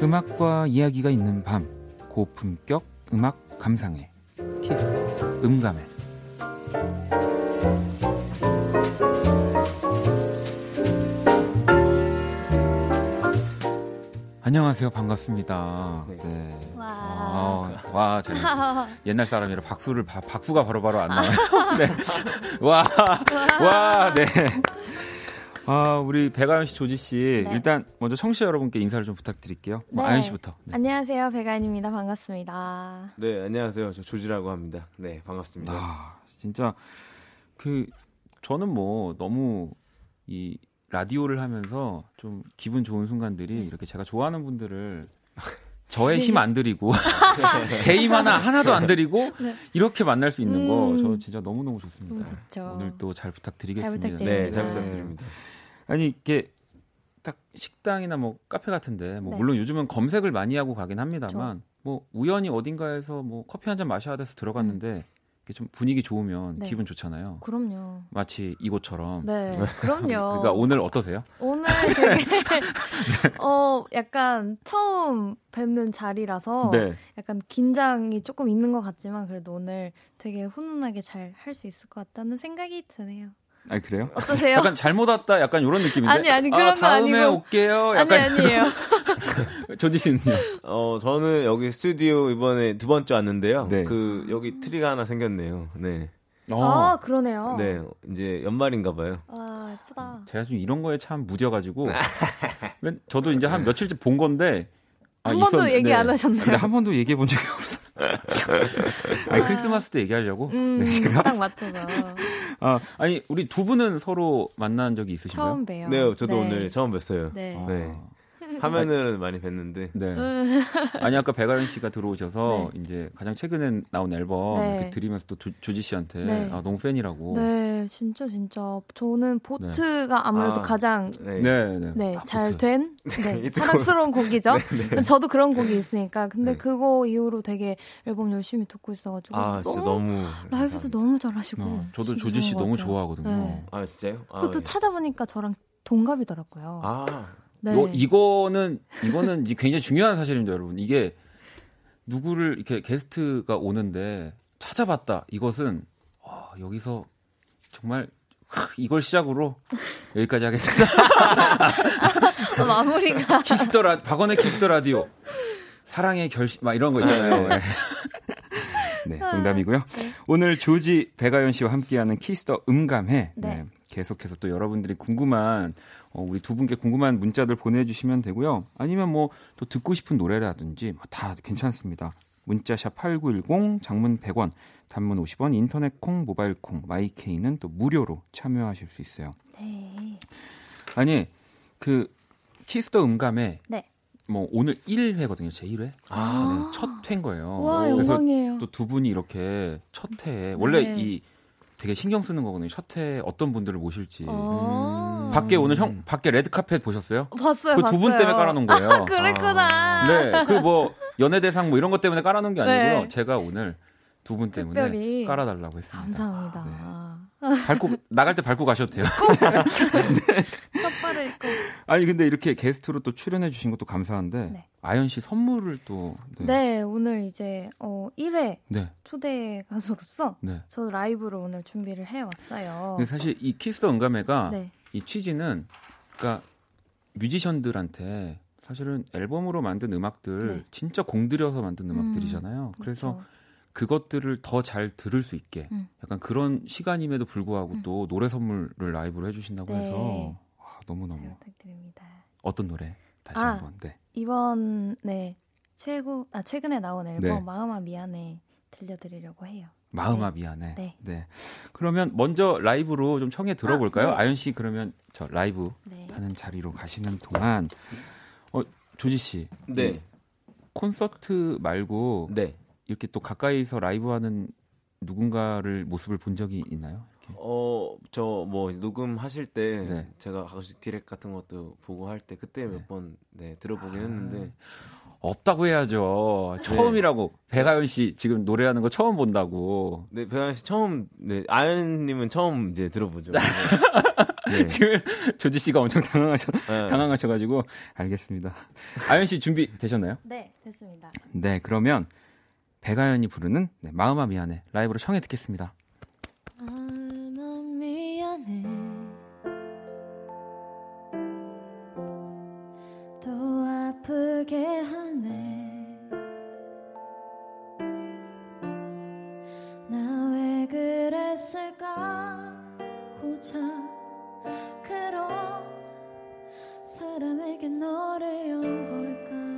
음악과 이야기가 있는 밤 고품격 음악 감상회 키스 음감회 안녕하세요 반갑습니다. 네. 네. 와, 아, 와, 잘 *laughs* 옛날 사람이라 박수를 박수가 바로바로 안 나와요. *laughs* 네. 와, 와, 네. 아, 우리 배가연 씨, 조지 씨. 네. 일단 먼저 청취자 여러분께 인사를 좀 부탁드릴게요. 뭐 네. 아연 씨부터. 네. 안녕하세요. 배가연입니다. 반갑습니다. 네, 안녕하세요. 저 조지라고 합니다. 네, 반갑습니다. 아, 진짜 그 저는 뭐 너무 이 라디오를 하면서 좀 기분 좋은 순간들이 네. 이렇게 제가 좋아하는 분들을 저의 힘안 들이고 *laughs* 제 힘 하나 하나도 안 들이고 네. 이렇게 만날 수 있는 거 저 진짜 너무 너무 좋습니다. 너무 오늘 또 잘 부탁드리겠습니다. 잘 부탁드립니다. 네, 잘 부탁드립니다. 아니 이게 딱 식당이나 뭐 카페 같은데 뭐 네. 물론 요즘은 검색을 많이 하고 가긴 합니다만 그렇죠. 뭐 우연히 어딘가에서 뭐 커피 한 잔 마셔야 돼서 들어갔는데 음. 좀 분위기 좋으면 네. 기분 좋잖아요. 그럼요. 마치 이곳처럼. 네, 그럼요. *laughs* 그러니까 오늘 어떠세요? 오늘 되게 *laughs* 어 약간 처음 뵙는 자리라서 네. 약간 긴장이 조금 있는 것 같지만 그래도 오늘 되게 훈훈하게 잘 할 수 있을 것 같다는 생각이 드네요. 아 그래요? 어떠세요? 약간 잘못 왔다 약간 이런 느낌인데. 아니 아니 그런 아, 거 아니고. 다음에 올게요. 약간 아니 아니에요. *laughs* 조지 씨는요? 어 저는 여기 스튜디오 이번에 두 번째 왔는데요. 네. 그 여기 트리가 하나 생겼네요. 네. 어. 아 그러네요. 네 이제 연말인가 봐요. 아 예쁘다. 제가 좀 이런 거에 참 무뎌가지고 *laughs* 저도 이제 한 며칠째 본 건데 아, 한 번도 얘기 안 하셨나요? 근데 한 번도 얘기해 본 적이 없어. *laughs* 아니 크리스마스 때 얘기하려고. 음, 네, 제가 딱 맞춰서. *laughs* 아 아니 우리 두 분은 서로 만난 적이 있으신가요? 처음 봬요. 네, 저도 네. 오늘 처음 뵀어요. 네. 네. 화면은 많이 뵀는데. 네. 음. 아니 아까 배가연 씨가 들어오셔서 네. 이제 가장 최근에 나온 앨범 네. 드리면서 또 조, 조지 씨한테 네. 아 너무 팬이라고. 네, 진짜 진짜 저는 보트가 네. 아무래도 아, 가장 네, 네, 네. 아, 잘된 *laughs* 네, 사랑스러운 곡이죠. *laughs* 저도 그런 곡이 있으니까. 근데 그거 이후로 되게 앨범 열심히 듣고 있어가지고 아 진짜 너무 라이브도 너무 잘하시고. 어, 저도 조지 씨 너무 좋아하거든요. 아 진짜요? 아, 그것도 찾아보니까 저랑 동갑이더라고요. 아. 네. 요, 이거는 이거는 굉장히 중요한 사실입니다, 여러분. 이게 누구를 이렇게 게스트가 오는데 찾아봤다. 이것은 어, 여기서 정말 이걸 시작으로 여기까지 하겠습니다. *laughs* 어, 마무리가 키스터 라 박원의 키스터 라디오 사랑의 결심 막 이런 거 있잖아요. 네, 네 농담이고요. 네. 오늘 조지 백아연 씨와 함께하는 키스 더 음감회. 네. 네. 계속해서 또 여러분들이 궁금한 어, 우리 두 분께 궁금한 문자들 보내주시면 되고요. 아니면 뭐 또 듣고 싶은 노래라든지 뭐 다 괜찮습니다. 문자샵 8910, 장문 100원, 단문 50원, 인터넷 콩, 모바일 콩, 마이 케이는 또 무료로 참여하실 수 있어요. 네. 아니 그 키스 더 음감회 네. 뭐 오늘 1회거든요. 제 1회. 아, 네, 첫 회인 거예요. 와, 영광이에요. 또 두 분이 이렇게 첫 회에 원래 네. 이 되게 신경 쓰는 거거든요. 첫 회에 어떤 분들을 모실지. 아~ 음. 밖에 오늘 형 밖에 레드 카펫 보셨어요? 봤어요. 그 두 분 때문에 깔아놓은 거예요. 아, *laughs* 그랬구나. 아. 네, 그 뭐 연예대상 뭐 이런 것 때문에 깔아놓은 게 아니고요. 네. 제가 오늘 두 분 때문에 특별히. 깔아달라고 했습니다. 감사합니다. 네. 밟고 나갈 때 밟고 가셔도 돼요. *laughs* 네. 첫발을 입고. 아니 근데 이렇게 게스트로 또 출연해 주신 것도 감사한데 네. 아연 씨 선물을 또 네, 네 오늘 이제 어 1회 초대 가수로서 저 라이브로 오늘 준비를 해 왔어요. 사실 이 키스 더 응감회가 이 취지는 그러니까 뮤지션들한테 사실은 앨범으로 만든 음악들 진짜 공들여서 만든 음악들이잖아요. 음, 그래서 그렇죠. 그것들을 더 잘 들을 수 있게 음. 약간 그런 시간임에도 불구하고 음. 또 노래 선물을 라이브로 해주신다고 네. 해서 와, 너무너무 부탁드립니다. 어떤 노래 다시 아, 한번 네. 이번에 최고 아 최근에 나온 앨범 네. 마음아 미안해 들려드리려고 해요. 마음아 네. 미안해. 네. 네. 그러면 먼저 라이브로 좀 청해 들어볼까요? 아, 네. 연씨 그러면 저 라이브 네. 하는 자리로 가시는 동안 어 조지 씨. 네. 콘서트 말고 네. 이렇게 또 가까이서 라이브하는 누군가를 모습을 본 적이 있나요? 어, 저 뭐 녹음하실 때 네. 제가 가끔씩 디렉 같은 것도 보고 할 때 그때 네. 몇번 네, 들어보긴 아, 했는데 없다고 해야죠. 처음이라고. 네. 배가연 씨 지금 노래하는 거 처음 본다고. 네, 배가연 씨 처음 네, 아연 님은 처음 이제 들어보죠. *laughs* 네. 지금 조지 씨가 엄청 당황하셔 네. 당황하셔 가지고 알겠습니다. 아연 씨 준비 되셨나요? 네, 됐습니다. 네, 그러면 배가연이 부르는 네, 마음아 미안해 라이브로 청해 듣겠습니다. 마음아 미안해. 또 아프게 하네. 나 왜 그랬을까? 고작 그런 사람에게 너를 연 걸까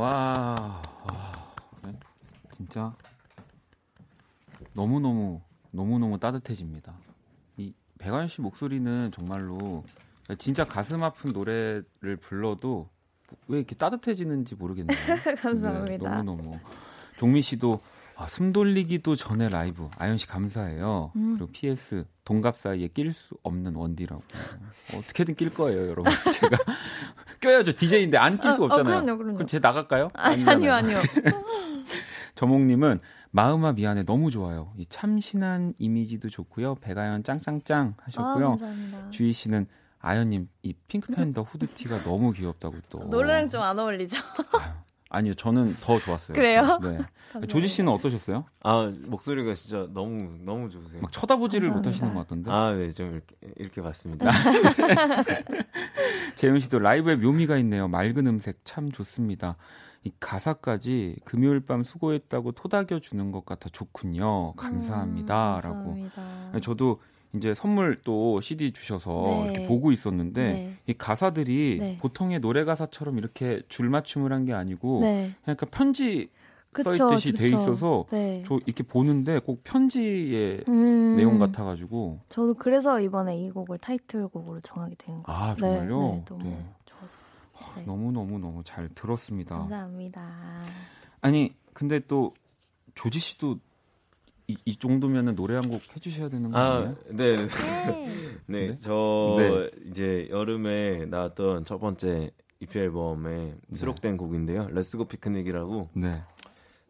와, 와 네. 진짜 너무 너무 너무 너무 따뜻해집니다. 이 백완 씨 목소리는 정말로 진짜 가슴 아픈 노래를 불러도 왜 이렇게 따뜻해지는지 모르겠네요. *laughs* 감사합니다. 네, 너무 너무 종미 씨도 아, 숨 돌리기도 전에 라이브 아연 씨 감사해요. 음. 그리고 PS 동갑 사이에 낄 수 없는 원디라고 어떻게든 낄 거예요, 여러분. *laughs* 제가 껴야죠. DJ인데 안 낄수 아, 어, 없잖아요. 어, 그럼요, 그럼요. 그럼 제 나갈까요? 아, 아니요, 아니요. *laughs* 저몽님은 마음아 미안해 너무 좋아요. 이 참신한 이미지도 좋고요. 백아연 짱짱짱 하셨고요. 아, 주희 씨는 아연님 이 핑크 팬더 후드티가 너무 귀엽다고 또 노래랑 좀 안 어울리죠. 아 니요, 저는 더 좋았어요. 그래요? 네. 조지 씨는 어떠셨어요? 아 목소리가 진짜 너무 너무 좋으세요. 막 쳐다보지를 못하시는 것 같던데. 아, 네, 좀 이렇게 이렇게 봤습니다. *laughs* 재윤 씨도 라이브에 묘미가 있네요. 맑은 음색 참 좋습니다. 이 가사까지 금요일 밤 수고했다고 토닥여 주는 것 같아 좋군요. 감사합니다라고. 음, 감사합니다. 저도 이제 선물 또 CD 주셔서 네. 이렇게 보고 있었는데 네. 이 가사들이 네. 보통의 노래 가사처럼 이렇게 줄 맞춤을 한 게 아니고 네. 그냥 편지 그쵸, 써있듯이 그쵸. 돼 있어서 네. 저 이렇게 보는데 꼭 편지의 음, 내용 같아가지고 저도 그래서 이번에 이 곡을 타이틀곡으로 정하게 된 거예요. 아 정말요? 네, 너무 좋아서 너무 너무 너무 잘 들었습니다. 감사합니다. 아니 근데 또 조지 씨도 이, 이 정도면은 노래 한 곡 해주셔야 되는 거 아? 네. 네. 네. 네. 저 네. 이제 여름에 나왔던 첫 번째 EP 앨범에 네. 수록된 곡인데요. Let's Go Picnic이라고. 네.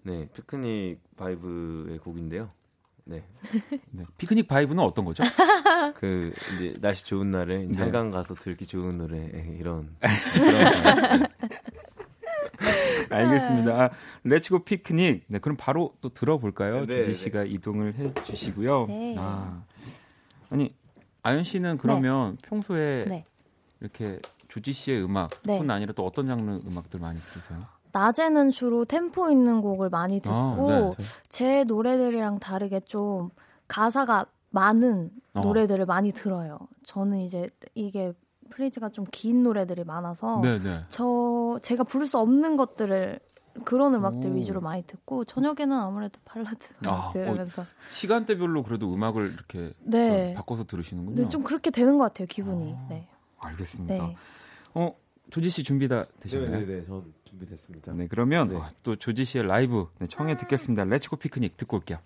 네, 피크닉 vibe의 곡인데요. 네. *laughs* 네. 피크닉 vibe는 어떤 거죠? *laughs* 그 이제 날씨 좋은 날에 네. 한강 가서 듣기 좋은 노래 이런. *laughs* 알겠습니다. 아, Let's Go Picnic. 네, 그럼 바로 또 들어볼까요? 네, 조지 씨가 네. 이동을 해 주시고요. 네. 아, 아니 아연 씨는 그러면 네. 평소에 네. 이렇게 조지 씨의 음악뿐 네. 아니라 또 어떤 장르 음악들 많이 들으세요? 낮에는 주로 템포 있는 곡을 많이 아, 듣고 아, 제 노래들이랑 다르게 좀 가사가 많은 어. 노래들을 많이 들어요. 저는 이제 이게 프레이즈가 좀 긴 노래들이 많아서 네네. 네. 저 제가 부를 수 없는 것들을 그런 음악들 오. 위주로 많이 듣고 저녁에는 아무래도 발라드 아, 들으면서 어, 시간대별로 그래도 음악을 이렇게 네. 바꿔서 들으시는군요. 네, 좀 그렇게 되는 것 같아요 기분이. 아, 네. 알겠습니다. 네. 어 조지 씨 준비 다 되셨나요? 네네네, 네, 전 준비됐습니다. 네, 그러면 네. 어, 또 조지 씨의 라이브 네, 청해 듣겠습니다. Let's Go Picnic 듣고 올게요.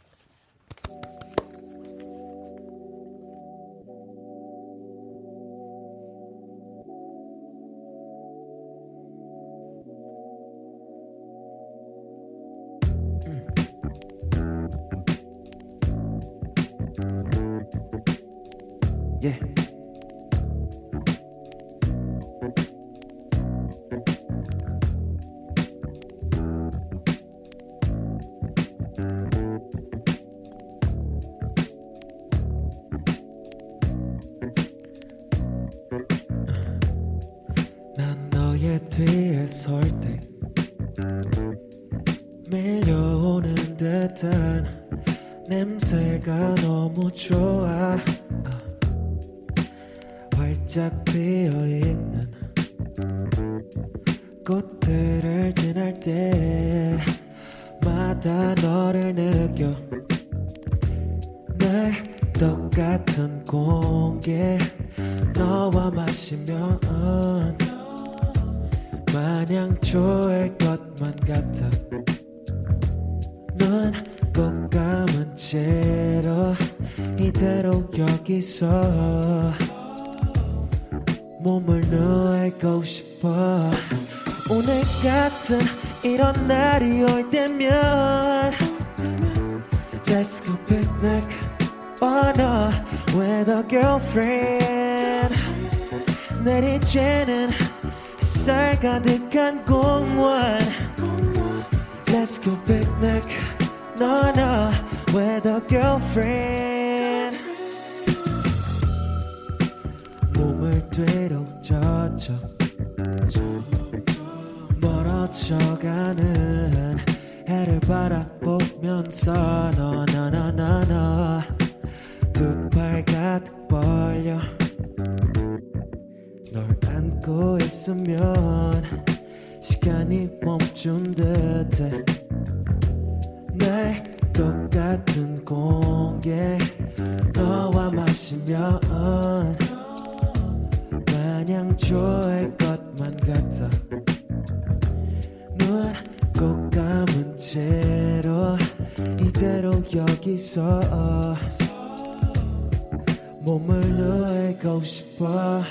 여기 올 때면 Let's go picnic on a with a girlfriend. 내리쬐는 햇살 가득한 공원 Let's go picnic no no, with a girlfriend. 몸을 뒤로 젖혀 스쳐가는 해를 바라보면서 너너너너너. 두팔 가득 벌려 널 안고 있으면 시간이 멈춘 듯해. 날 똑같은 공기에 너와 마시면 마냥 좋을 것만 같아. 눈꼭 감은 채로 이대로 여기서 몸을 누이고 싶어.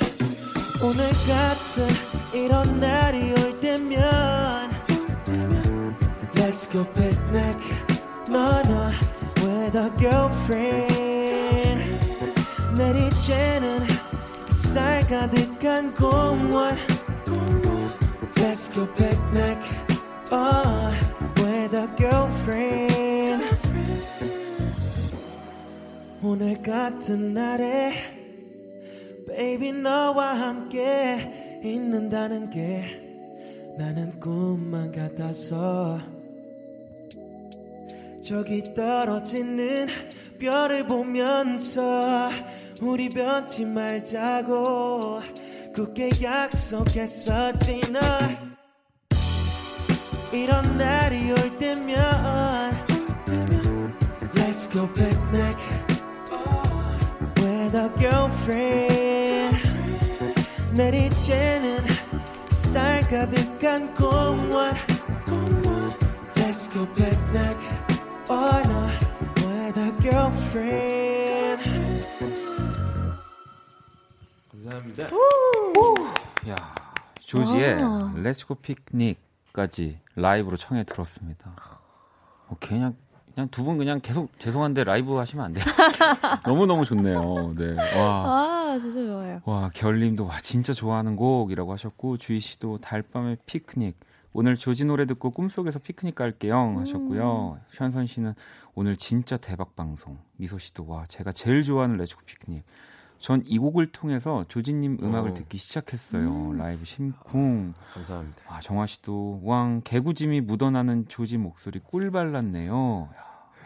오늘 같은 이런 날이 올 때면 Let's go picnic. 너너 with a girlfriend. 내리쬐는 쌀 가득한 공원. Let's go picnic oh, with a girlfriend. 오늘 같은 날에 Baby 너와 함께 있는다는 게 나는 꿈만 같아서. 저기 떨어지는 별을 보면서 우리 변치 말자고. 굳게 약속했었지 너 이런 날이 올 때면 Let's go picnic with a girlfriend 내리쬐는 쌀 가득한 공원 Let's go picnic or not with a girlfriend 감사합니다 야 조지의 Let's go picnic 까지 라이브로 청해 들었습니다 어, 그냥 그냥 두 분 그냥 계속 죄송한데 라이브 하시면 안 돼요? *laughs* 너무 너무 좋네요. 네. 와. 아 진짜 좋아요. 와 결림도 와 진짜 좋아하는 곡이라고 하셨고 주희 씨도 달밤의 피크닉 오늘 조지 노래 듣고 꿈속에서 피크닉 갈게요 하셨고요. 음. 현선 씨는 오늘 진짜 대박 방송. 미소 씨도 와 제가 제일 좋아하는 레츠고 피크닉. 전 이 곡을 통해서 조지님 음악을 오. 듣기 시작했어요. 음. 라이브 심쿵. 아, 감사합니다. 아 정화 씨도 왕 개구짐이 묻어나는 조지 목소리 꿀 발랐네요.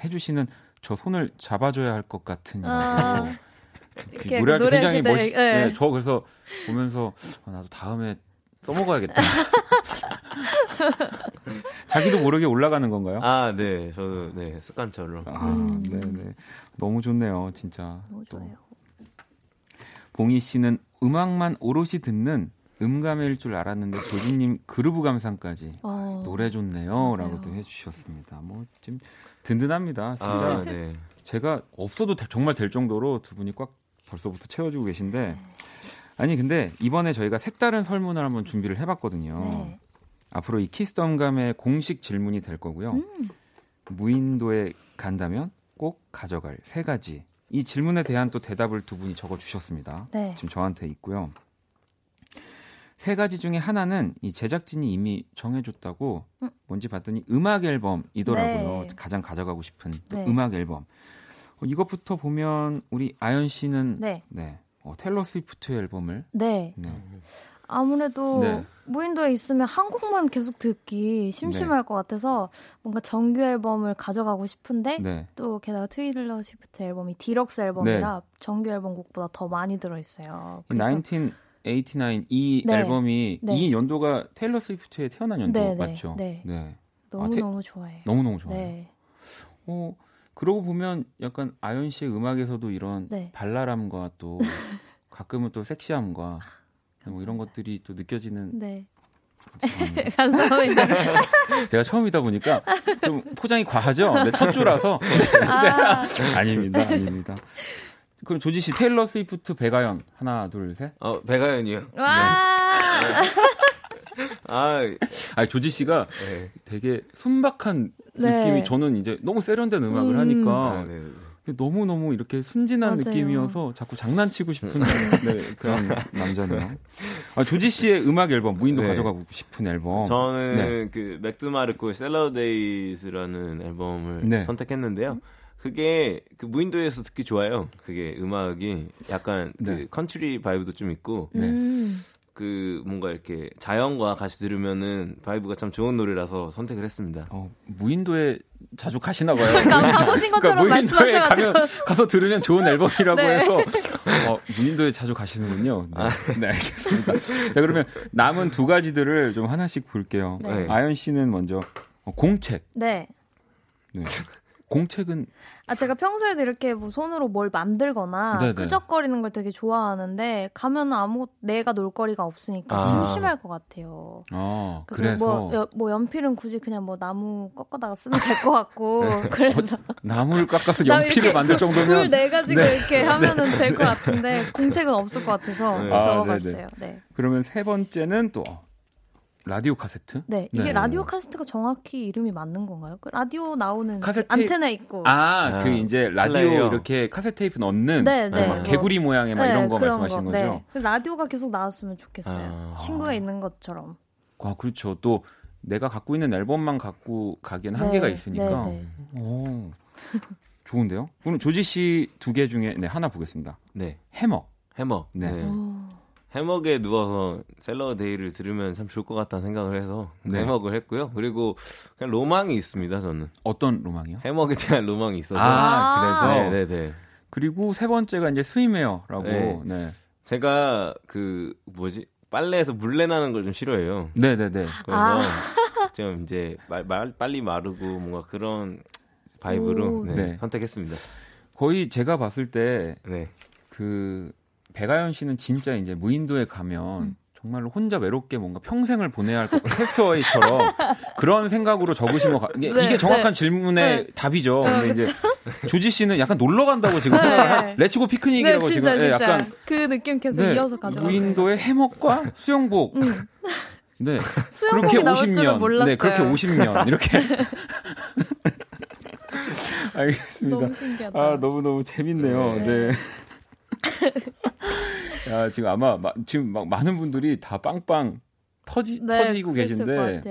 해주시는 저 손을 잡아줘야 할 것 같은 아. *laughs* 노래할 때 굉장히 멋있. 네. 네, 저 그래서 보면서 아, 나도 다음에 써먹어야겠다. *laughs* 자기도 모르게 올라가는 건가요? 아, 네, 저도 네 습관처럼. 아, 음. 네, 네, 너무 좋네요, 진짜. 너무 좋아요. 봉희 씨는 음악만 오롯이 듣는 음감일 줄 알았는데 조진님 그루브 감상까지 어, 노래 좋네요라고도 해주셨습니다. 뭐 지금 든든합니다. 진짜 아, 네. 제가 없어도 정말 될 정도로 두 분이 꽉 벌써부터 채워주고 계신데 아니 근데 이번에 저희가 색다른 설문을 한번 준비를 해봤거든요. 네. 앞으로 이 키스덤감의 공식 질문이 될 거고요. 음. 무인도에 간다면 꼭 가져갈 세 가지. 이 질문에 대한 또 대답을 두 분이 적어 주셨습니다. 네. 지금 저한테 있고요. 세 가지 중에 하나는 이 제작진이 이미 정해줬다고 음. 뭔지 봤더니 음악 앨범이더라고요. 네. 가장 가져가고 싶은 네. 음악 앨범. 어, 이것부터 보면 우리 아연 씨는 네, 네. 어, 테일러 스위프트 앨범을 네. 네. 아무래도 네. 무인도에 있으면 한 곡만 계속 듣기 심심할 네. 것 같아서 뭔가 정규 앨범을 가져가고 싶은데 네. 또 게다가 테일러 스위프트 앨범이 디럭스 앨범이라 네. 정규 앨범 곡보다 더 많이 들어 있어요. 1989이 네. 앨범이 네. 이 연도가 테일러 스위프트의 태어난 연도. 맞죠? 네. 네. 너무 아, 너무 좋아해요. 너무 너무 좋아요. 네. 어 그러고 보면 약간 아연 씨의 음악에서도 이런 네. 발랄함과 또 *laughs* 가끔은 또 섹시함과 아, 뭐 이런 것들이 또 느껴지는. 네. 감사합니다. *laughs* *laughs* 제가 처음이다 보니까 좀 포장이 과하죠? 네, 첫 주라서. *laughs* 아. 아닙니다, 아닙니다. 그럼 조지 씨 테일러 스위프트 백아연 하나 둘 셋. 어 백아연이요. 와. 네. 아, 아 조지 씨가 네. 되게 순박한 네. 느낌이 저는 이제 너무 세련된 음악을 음. 하니까 아, 네. 너무 너무 이렇게 순진한 맞아요. 느낌이어서 자꾸 장난치고 싶은 네, *laughs* 그런 남자네요. 아, 조지 씨의 음악 앨범 무인도 네. 가져가고 싶은 앨범. 저는 네. 그 맥 드마르코의 Salad Days라는 앨범을 선택했는데요. 그게 그 무인도에서 듣기 좋아요. 그게 음악이 약간 그 네. country vibe도 좀 있고. 네. 음. 그 뭔가 이렇게 자연과 같이 들으면은 vibe가 참 좋은 노래라서 선택을 했습니다. 어, 무인도에 자주 가시나 봐요. 가보신 것처럼 그러니까 무인도에 가면 가서 들으면 좋은 앨범이라고 네. 해서 어, 무인도에 자주 가시는군요. 네, 아. 네 알겠습니다. 자 그러면 남은 두 가지들을 좀 하나씩 볼게요. 네. 아연 씨는 먼저 어, 공책. 네. 네. 공책은 아 제가 평소에도 이렇게 뭐 손으로 뭘 만들거나 네네. 끄적거리는 걸 되게 좋아하는데 가면 아무 내가 놀거리가 없으니까 아. 심심할 것 같아요. 아, 그래서, 그래서 뭐, 여, 뭐 연필은 굳이 그냥 뭐 나무 꺾어다가 쓰면 될 것 같고 *laughs* 네. *laughs* 그래서 어, 나무를 깎아서 연필을 만들 정도면 불 내 가지고 네. 이렇게 하면은 될 것 같은데 공책은 없을 것 같아서 네. 적어봤어요. 아, 네. 그러면 세 번째는 또 라디오 카세트? 네, 이게 네. 라디오 카세트가 정확히 이름이 맞는 건가요? 그 라디오 나오는 카세트 안테나 있고. 아, 그 아, 이제 라디오 플레이어. 이렇게 카세트 테이프 넣는 네, 네. 뭐 개구리 모양의 막 네, 이런 거 말씀하시는 거. 죠 네. 라디오가 계속 나왔으면 좋겠어요. 아. 친구가 있는 것처럼. 아, 그렇죠. 또 내가 갖고 있는 앨범만 갖고 가기에는 한계가 있으니까. 네, 네. 오. *laughs* 좋은데요? 그럼 조지 씨 두 개 중에 네, 하나 보겠습니다. 네. 해머. 해머. 네. 해먹에 누워서 셀러 데이를 들으면 참 좋을 것 같다는 생각을 해서 네. 해먹을 했고요. 그리고 그냥 로망이 있습니다, 저는. 어떤 로망이요? 해먹에 대한 로망이 있어서. 아, 그래서. 네, 네, 네. 그리고 세 번째가 이제 스위메어라고. 네. 네. 제가 그 뭐지? 빨래에서 물내 나는 걸 좀 싫어해요. 네, 네, 네. 그래서 아. *laughs* 좀 이제 말, 말, 빨리 마르고 뭔가 그런 바이브로 네, 네. 선택했습니다. 거의 제가 봤을 때 네. 그 배가연 씨는 진짜 이제 무인도에 가면 음. 정말로 혼자 외롭게 뭔가 평생을 보내야 할 것 같고 캐스터웨이처럼 *laughs* 그런 생각으로 적으신 것 같아요. 이게, 네, 이게 정확한 네. 질문의 네. 답이죠. 네, 근데 이제 조지 씨는 약간 놀러 간다고 지금 생각을 하, 네. 레츠고 피크닉이라고 네, 진짜, 지금 네, 약간 그 느낌 계속 이어서 가져 무인도의 해먹과 수영복. 음. *laughs* 네. 그렇게 50년. 네, 그렇게 50년. 이렇게. *laughs* 알겠습니다. 너무 신기하다. 아, 너무너무 재밌네요. 네. 야, 지금 아마 마, 지금 막 많은 분들이 다 빵빵 터지 네, 터지고 계신데.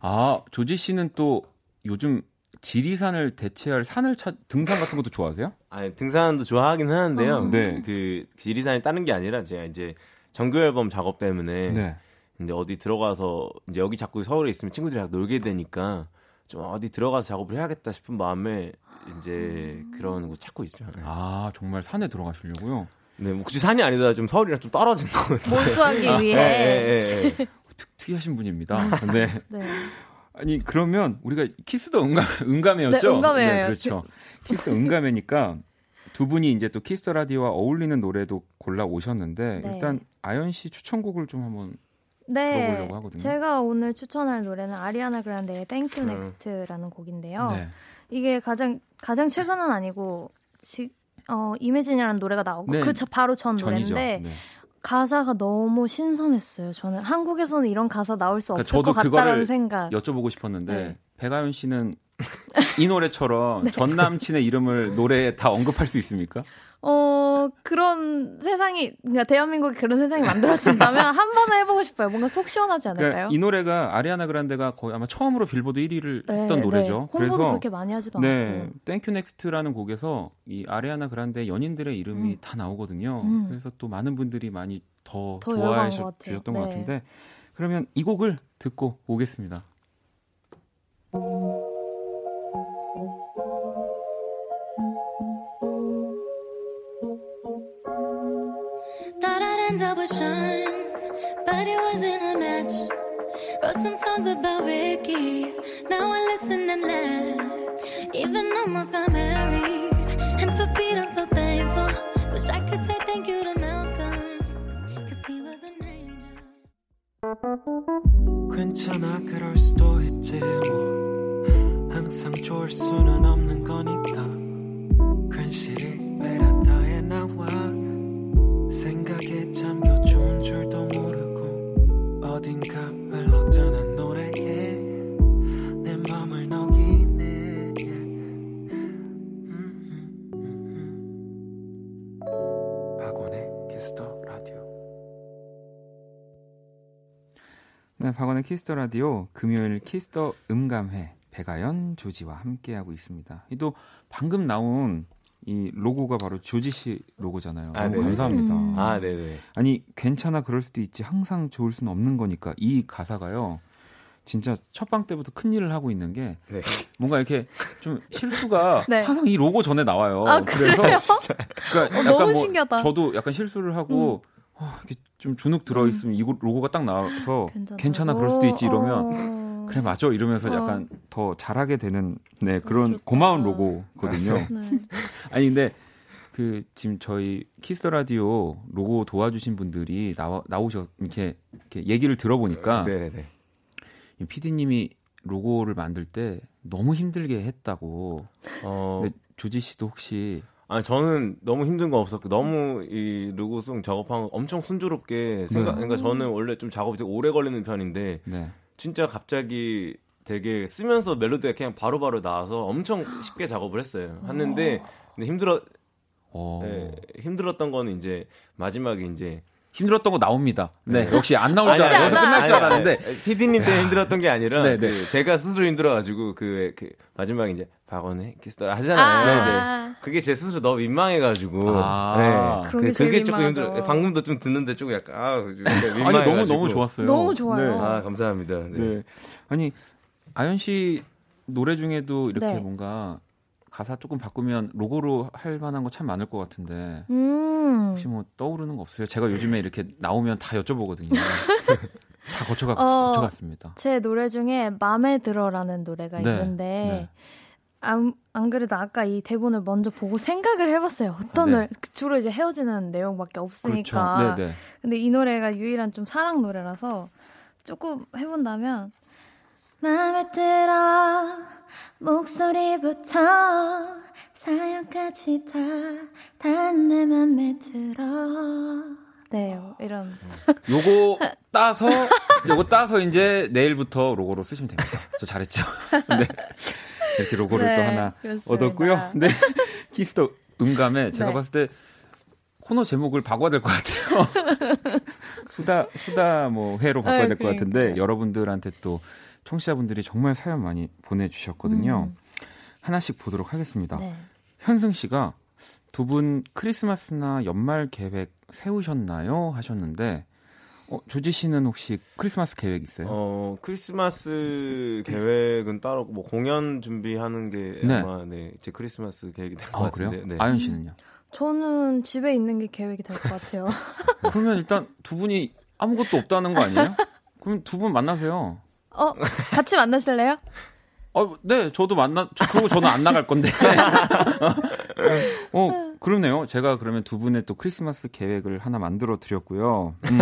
아, 조지 씨는 또 요즘 지리산을 대체할 산을 찾 등산 같은 것도 좋아하세요? 아니, 등산도 좋아하긴 하는데요. 어. 네. 그 지리산이 따는 게 아니라 제가 이제 정규 앨범 작업 때문에 네. 이제 어디 들어가서 이제 여기 자꾸 서울에 있으면 친구들이랑 놀게 되니까 좀 어디 들어가서 작업을 해야겠다 싶은 마음에 이제 그런 거 찾고 있죠. 네. 아 정말 산에 들어가시려고요? 네, 뭐 굳이 산이 아니라 좀 서울이랑 좀 떨어진 거. 몰두하기 아, 위해. 네, 네, 네. 특, 특이하신 분입니다. 네. *laughs* 네. 아니 그러면 우리가 키스 더 음감 *laughs* 음감이었죠? 네, 음감이에요. 네, 그렇죠. 키스 음감이니까 두 분이 이제 또 키스 라디오와 어울리는 노래도 골라 오셨는데 네. 일단 아연 씨 추천곡을 좀 한번 네, 들어보려고 하거든요. 제가 오늘 추천할 노래는 아리아나 그란데의 Thank You Next라는 곡인데요. 네. 이게 가장 가장 최근은 아니고 지, 어, Imagine이라는 노래가 나오고 네. 그 바로 전. 노래인데 네. 가사가 너무 신선했어요. 저는 한국에서는 이런 가사 나올 수 그러니까 없을 것 같다라는 생각. 여쭤보고 싶었는데 네. 백아연 씨는 *laughs* 이 노래처럼 네. 전 남친의 이름을 노래에 다 언급할 수 있습니까? 어, 그런 세상이, 그러니까 대한민국에 그런 세상이 만들어진다면 한 번은 해보고 싶어요. 뭔가 속 시원하지 그러니까 않을까요? 그러니까 이 노래가 아리아나 그란데가 거의 아마 처음으로 빌보드 1위를 네, 했던 노래죠. 네. 그래서 그렇게 많이 하지도 네, 않고. Thank You Next라는 곡에서 이 아리아나 그란데 연인들의 이름이 음. 다 나오거든요. 음. 그래서 또 많은 분들이 많이 더, 더 좋아해 주셨던 네. 것 같은데 그러면 이 곡을 듣고 오겠습니다. shine, but it wasn't a match. Wrote some songs about Ricky, now I listen and laugh. Even almost got married, and for Pete I'm so thankful. Wish I could say thank you to Malcolm, cause he was an angel. 괜찮아 그럴 수도 있지 뭐 항상 좋을 수는 없는 거니까 괜시리 베란다에 나와 생각에 라디오 네, 박원의 키스 더 라디오 금요일 키스 더 음감회 백아연 조지와 함께하고 있습니다. 또 방금 나온 이 로고가 바로 조지 씨 로고잖아요. 아, 너무 감사합니다. 음. 아, 네네. 아니 괜찮아 그럴 수도 있지 항상 좋을 수는 없는 거니까 이 가사가요. 진짜 첫 방 때부터 큰 일을 하고 있는 게 네. 뭔가 이렇게 좀 실수가 *laughs* 네. 항상 이 로고 전에 나와요. 아, 그래서 *laughs* 진짜. 그러니까 어, 약간 뭐 신기하다. 저도 약간 실수를 하고 음. 어, 이렇게 좀 주눅 들어 음. 있으면 음. 이 로고가 딱 나와서 괜찮아 그럴 수도 있지 이러면 어... 그래 맞아 이러면서 어. 약간 더 잘하게 되는 네 그런 어, 고마운 로고거든요. 네. *laughs* 아니 근데 그 지금 저희 키스 라디오 로고 도와주신 분들이 나와 나오셔 이렇게, 이렇게 얘기를 들어보니까 네네. PD님이 로고를 만들 때 너무 힘들게 했다고. 어... 조지 씨도 혹시 아 저는 너무 힘든 거 없었고 너무 이 로고송 작업한 거 엄청 순조롭게 생각. 네. 그러니까 저는 원래 좀 작업이 되게 오래 걸리는 편인데 네. 진짜 갑자기 되게 쓰면서 멜로디가 그냥 바로바로 바로 나와서 엄청 쉽게 작업을 했어요. 했는데 근데 힘들어. 어. 네, 힘들었던 거는 이제 마지막에 이제 힘들었던 거 나옵니다. 네, 네. 역시 안 나올 줄 알아서 끝날 줄 알았는데 피디님 때 힘들었던 게 아니라 네, 네. 그 제가 스스로 힘들어가지고 그, 그 마지막에 이제 박원의 Kiss the 하잖아요. 아~ 네, 그게 제 스스로 너무 민망해가지고 아~ 네, 그, 그게 조금 힘들어. 방금도 좀 듣는데 조금 약간 아 민망해. 아니 너무 너무 좋았어요. 너무 좋아요. 네. 아 감사합니다. 네. 아니 아연 씨 노래 중에도 이렇게 뭔가 가사 조금 바꾸면 로고로 할 만한 거 참 많을 것 같은데 음. 혹시 뭐 떠오르는 거 없어요? 제가 요즘에 이렇게 나오면 다 여쭤보거든요. *laughs* 다 거쳐갔, 어, 거쳐갔습니다. 제 노래 중에 맘에 들어라는 노래가 네, 있는데 네. 안, 안 그래도 아까 이 대본을 먼저 보고 생각을 해봤어요. 어떤 네. 노래 주로 이제 헤어지는 내용밖에 없으니까. 그렇죠. 네, 네. 근데 이 노래가 유일한 좀 사랑 노래라서 조금 해본다면 맘에 들어 목소리부터 사연까지 다, 다내 맘에 들어. 네, 이런. 요거 따서, 요거 따서 이제 내일부터 로고로 쓰시면 됩니다. 저 잘했죠? *laughs* 네. 이렇게 로고를 네, 또 하나 그렇습니다. 얻었고요. 네. Kiss the 음감에 제가 네. 봤을 때 코너 제목을 바꿔야 될 것 같아요. *laughs* 수다, 수다 뭐 회로 바꿔야 될 것 같은데 여러분들한테 또 청취자분들이 정말 사연 많이 보내주셨거든요. 음. 하나씩 보도록 하겠습니다. 네. 현승 씨가 두 분 크리스마스나 연말 계획 세우셨나요? 하셨는데 어, 조지 씨는 혹시 크리스마스 계획 있어요? 어, 크리스마스 계획은 따로 뭐 공연 준비하는 게 네. 아마 네, 제 크리스마스 계획이 될것 아, 같은데. 네. 아연 씨는요? 저는 집에 있는 게 계획이 될 것 같아요. 그러면 일단 두 분이 아무것도 없다는 거 아니에요? 그럼 두 분 만나세요. 어, 같이 만나실래요? *laughs* 어, 네, 저도 만나, 그리고 저는 안 나갈 건데. *laughs* *laughs* 어, 그러네요. 제가 그러면 두 분의 또 크리스마스 계획을 하나 만들어 드렸고요. 음.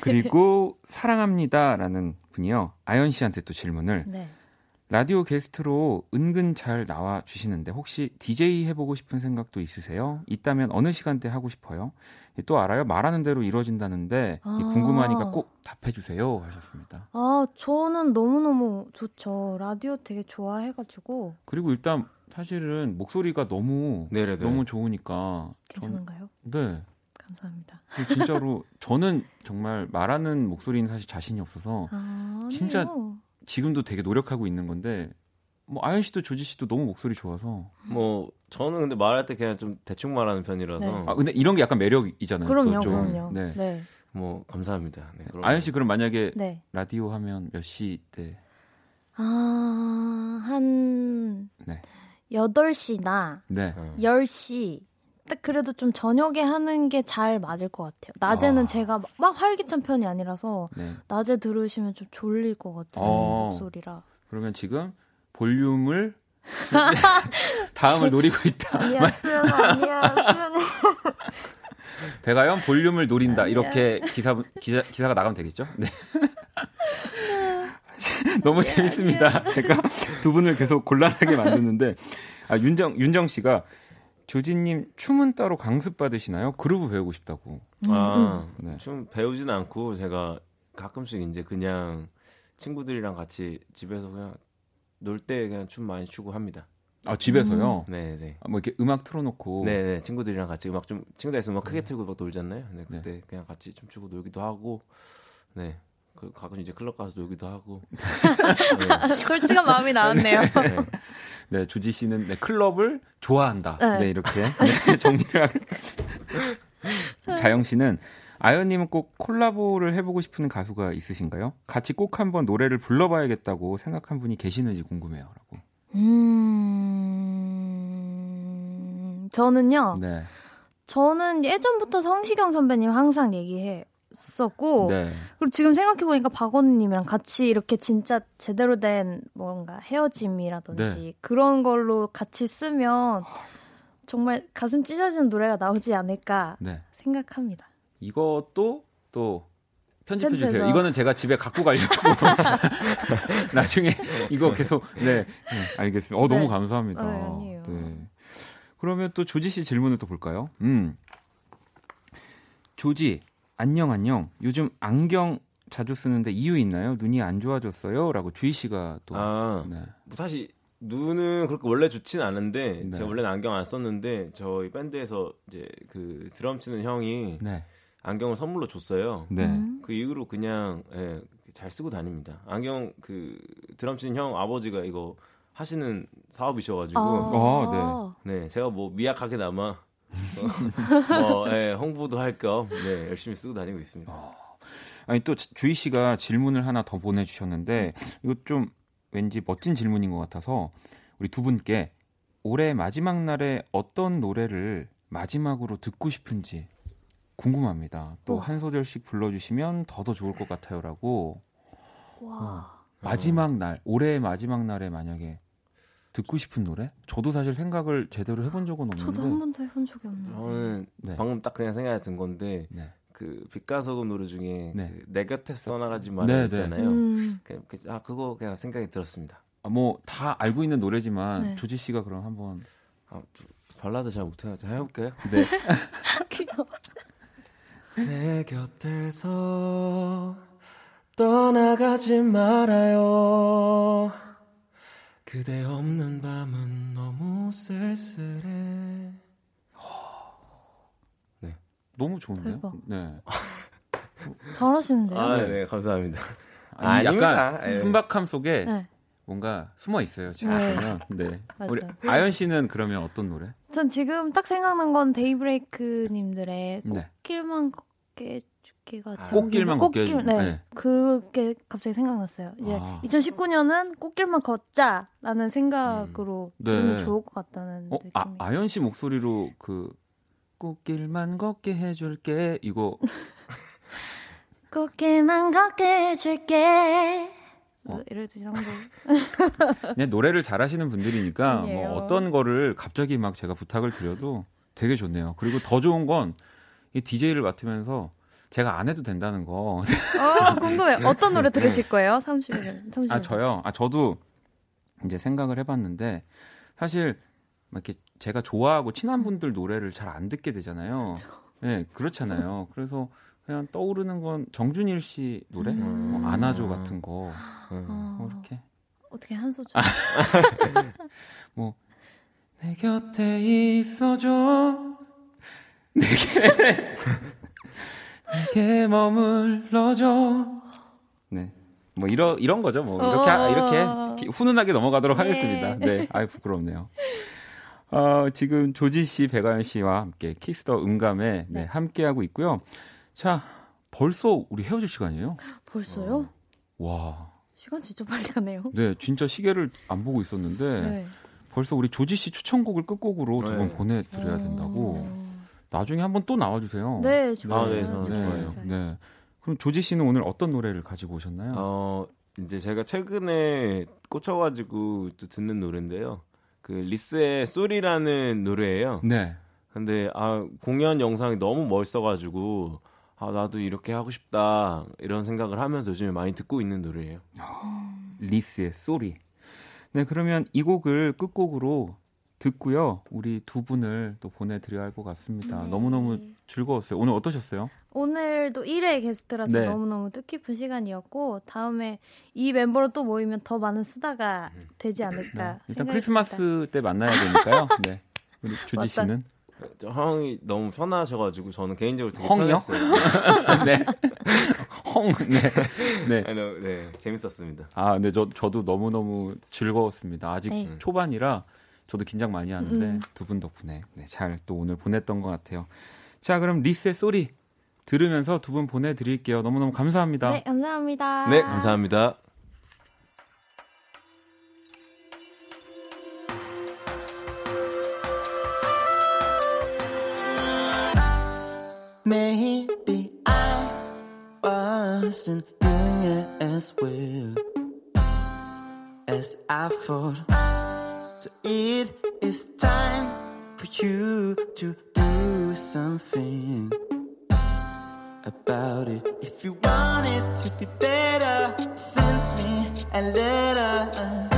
그리고 사랑합니다라는 분이요. 아연 씨한테 또 질문을. 네. 라디오 게스트로 은근 잘 나와 주시는데 혹시 DJ 해보고 싶은 생각도 있으세요? 있다면 어느 시간대 하고 싶어요? 또 알아요? 말하는 대로 이루어진다는데 아. 궁금하니까 꼭 답해주세요 하셨습니다. 아 저는 너무 너무 좋죠. 라디오 되게 좋아해가지고. 그리고 일단 사실은 목소리가 너무 네네네. 너무 좋으니까. 괜찮은가요? 전, 네. 감사합니다. 진짜로 저는 정말 말하는 목소리는 사실 자신이 없어서 아, 진짜 지금도 되게 노력하고 있는 건데 뭐 아연 씨도 조지 씨도 너무 목소리 좋아서 뭐 저는 근데 말할 때 그냥 좀 대충 말하는 편이라서 네. 아 근데 이런 게 약간 매력이잖아요. 그럼요, 그럼요. 네. 네. 뭐 감사합니다. 네, 아연 씨 그럼 만약에 네. 라디오 하면 몇 시 때? 아, 한 네. 8시나 네. 10시 딱 그래도 좀 저녁에 하는 게 잘 맞을 것 같아요. 낮에는 아. 제가 막 활기찬 편이 아니라서 네. 낮에 들으시면 좀 졸릴 것 같은 어. 목소리라. 그러면 지금 볼륨을 *laughs* 다음을 노리고 있다. 배가연 *laughs* 볼륨을 노린다. 이렇게 기사 기사 기사가 나가면 되겠죠? 네. *laughs* 너무 재밌습니다. 제가 두 분을 계속 곤란하게 만드는데 아, 윤정 윤정 씨가 조진님 춤은 따로 강습 받으시나요? 그루브 배우고 싶다고. 아, 음. 네. 춤 배우지는 않고 제가 가끔씩 이제 그냥 친구들이랑 같이 집에서 그냥 놀 때 그냥 춤 많이 추고 합니다. 아 집에서요? 음. 네, 네. 아, 뭐 이렇게 음악 틀어놓고. 네, 네. 친구들이랑 같이 음악 좀 친구들에서 음악 크게 네. 틀고 막 놀잖아요. 네, 그때 네. 그냥 같이 춤추고 놀기도 하고. 네. 그 가끔 이제 클럽 가서 놀기도 하고. 네. *laughs* 솔직한 마음이 나왔네요. 네. 네, 주지 씨는 네, 클럽을 좋아한다. 네, 네 이렇게 네, 정리를 하고. 자영 씨는 아연님은 꼭 콜라보를 해보고 싶은 가수가 있으신가요? 같이 꼭 한번 노래를 불러봐야겠다고 생각한 분이 계시는지 궁금해요라고. 음, 저는요. 네. 저는 예전부터 성시경 선배님 항상 얘기해 썼고 네. 그리고 지금 생각해 보니까 박원님이랑 같이 이렇게 진짜 제대로 된 뭔가 헤어짐이라든지 네. 그런 걸로 같이 쓰면 정말 가슴 찢어지는 노래가 나오지 않을까 네. 생각합니다. 이것도 또 편집해 주세요. 이거는 제가 집에 갖고 가려고 *laughs* 나중에 이거 계속 네, 네 알겠습니다. 어 너무 네. 감사합니다. 어, 네. 그러면 또 조지 씨 질문을 또 볼까요? 음. 조지 안녕 안녕. 요즘 안경 자주 쓰는데 이유 있나요? 눈이 안 좋아졌어요?라고 주희 씨가 또 아, 네. 뭐 사실 눈은 그렇게 원래 좋진 않은데 네. 제가 원래는 안경 안 썼는데 저희 밴드에서 이제 그 드럼 치는 형이 네. 안경을 선물로 줬어요. 네. 음. 그 이후로 그냥 예, 잘 쓰고 다닙니다. 안경 그 드럼 치는 형 아버지가 이거 하시는 사업이셔가지고 아, 네. 네 제가 뭐 미약하게나마 뭐 예, 홍보도 할 겸 네, 열심히 쓰고 다니고 있습니다. 어. 아니 또 주희 씨가 질문을 하나 더 보내주셨는데 이거 좀 왠지 멋진 질문인 것 같아서 우리 두 분께 올해 마지막 날에 어떤 노래를 마지막으로 듣고 싶은지 궁금합니다. 또 한 소절씩 불러주시면 더더 좋을 것 같아요라고. 와. 어, 마지막 날, 올해의 마지막 날에 만약에 듣고 싶은 노래? 저도 사실 생각을 제대로 해본 적은 없는데. 저도 한 번도 해본 적이 없는데. 저는 네. 방금 딱 그냥 생각이 든 건데 네. 그 빛과 소금 노래 중에 네. 그 내 곁에서 떠나가지 말아 네, 네. 있잖아요. 음. 그, 그, 아 그거 그냥 생각이 들었습니다. 아, 뭐 다 알고 있는 노래지만 네. 조지 씨가 그럼 한번 아, 발라드 잘 못해요. 잘 해볼게요. 네. *laughs* 내 곁에서 떠나가지 말아요. 그대 없는 밤은 너무 쓸쓸해. 네. 너무 좋은데요? 대박. 네. *laughs* 잘하시는데요? 아, 네, 감사합니다. 아니, 약간 예. 순박함 속에 네. 뭔가 숨어 있어요. 지금 네. 보면. 네. 우리 아연 씨는 그러면 어떤 노래? 전 지금 딱 생각난 건 데이브레이크 님들의 네. 꽃길만 걷게 꽃길가 아, 꽃길만 걷게 꽃길, 네. 네. 그게 갑자기 생각났어요. 이제 아. 2019년은 꽃길만 걷자라는 생각으로 음. 네. 좋을 것 같다는 어? 느낌이. 아, 아연 씨 목소리로 그 꽃길만 걷게 해줄게 이거 *laughs* 꽃길만 걷게 해줄게 어. 이럴 때 정도. 그냥 노래를 잘하시는 분들이니까 뭐 어떤 거를 갑자기 막 제가 부탁을 드려도 되게 좋네요. 그리고 더 좋은 건 이 DJ를 맡으면서 제가 안 해도 된다는 거. 어, 궁금해. *laughs* 어떤 노래 들으실 거예요? 30일. 30일. 아, 저요? 아, 저도 이제 생각을 해봤는데, 사실, 이렇게 제가 좋아하고 친한 분들 노래를 잘 안 듣게 되잖아요. 그렇죠. 네, 그렇잖아요. 그래서 그냥 떠오르는 건 정준일 씨 노래? 음. 뭐 안아줘 같은 거. 음. 뭐 이렇게. 어떻게 한 소절? *laughs* 뭐, 내 곁에 있어줘. 내게. 내게 머물러줘. 네. 뭐 이런 이런 거죠. 뭐 이렇게 어... 이렇게 훈훈하게 넘어가도록 네. 하겠습니다. 네. 아유 부끄럽네요. 어, 지금 조지 씨, 배가연 씨와 함께 키스 더 음감에 네, 네. 함께 하고 있고요. 자, 벌써 우리 헤어질 시간이에요. 벌써요? 어. 와. 시간 진짜 빨리 가네요. 네, 진짜 시계를 안 보고 있었는데 네. 벌써 우리 조지 씨 추천곡을 끝곡으로 두번 네. 보내드려야 된다고. 어... 나중에 한번 또 나와주세요. 네, 좋아요. 아, 네, 저는 네, 좋아요. 네. 그럼 조지 씨는 오늘 어떤 노래를 가지고 오셨나요? 어, 이제 제가 최근에 꽂혀가지고 또 듣는 노래인데요. 그 리스의 쏘리라는 노래예요. 네. 근데 아 공연 영상이 너무 멋있어가지고 아 나도 이렇게 하고 싶다 이런 생각을 하면서 요즘에 많이 듣고 있는 노래예요. 어, 리스의 Sorry. 네 그러면 이 곡을 끝곡으로 듣고요. 우리 두 분을 또 보내드려야 할 것 같습니다. 네. 너무너무 즐거웠어요. 오늘 어떠셨어요? 오늘도 1회 게스트라서 네. 너무너무 뜻깊은 시간이었고 다음에 이 멤버로 또 모이면 더 많은 수다가 되지 않을까. 네. 일단 크리스마스 때 만나야 되니까요. 네. 우리 *laughs* 조지 씨는 형이 너무 편하셔가지고 저는 개인적으로 되게 헝이요? 편했어요. *laughs* 네. 총. 네. 네. 아, 네. 재밌었습니다. 아, 근데 저 저도 너무 너무 즐거웠습니다. 아직 네. 초반이라 저도 긴장 많이 하는데 음. 두분 덕분에 네, 잘 또 오늘 보냈던 것 같아요. 자, 그럼 리스의 소리 들으면서 두 분 보내드릴게요. 너무너무 감사합니다. 네, 감사합니다. 네, 감사합니다. Maybe I wasn't doing as well as I thought. So it is time for you to do something about it. If you want it to be better, send me a letter.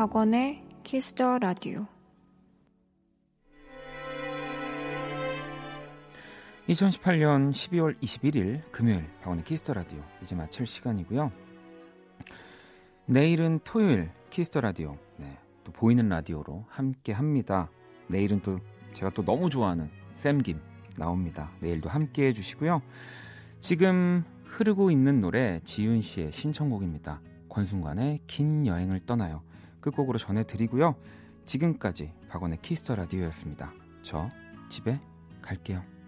박원의 Kiss the Radio 2018년 12월 21일 금요일 박원의 Kiss the Radio 이제 마칠 시간이고요. 내일은 토요일 Kiss the Radio 네, 또 보이는 라디오로 함께 합니다. 내일은 또 제가 또 너무 좋아하는 샘김 나옵니다. 내일도 함께 해주시고요. 지금 흐르고 있는 노래 지윤 씨의 신청곡입니다. 권순관의 긴 여행을 떠나요. 끝곡으로 전해드리고요. 지금까지 박원의 키스터 라디오였습니다. 저 집에 갈게요.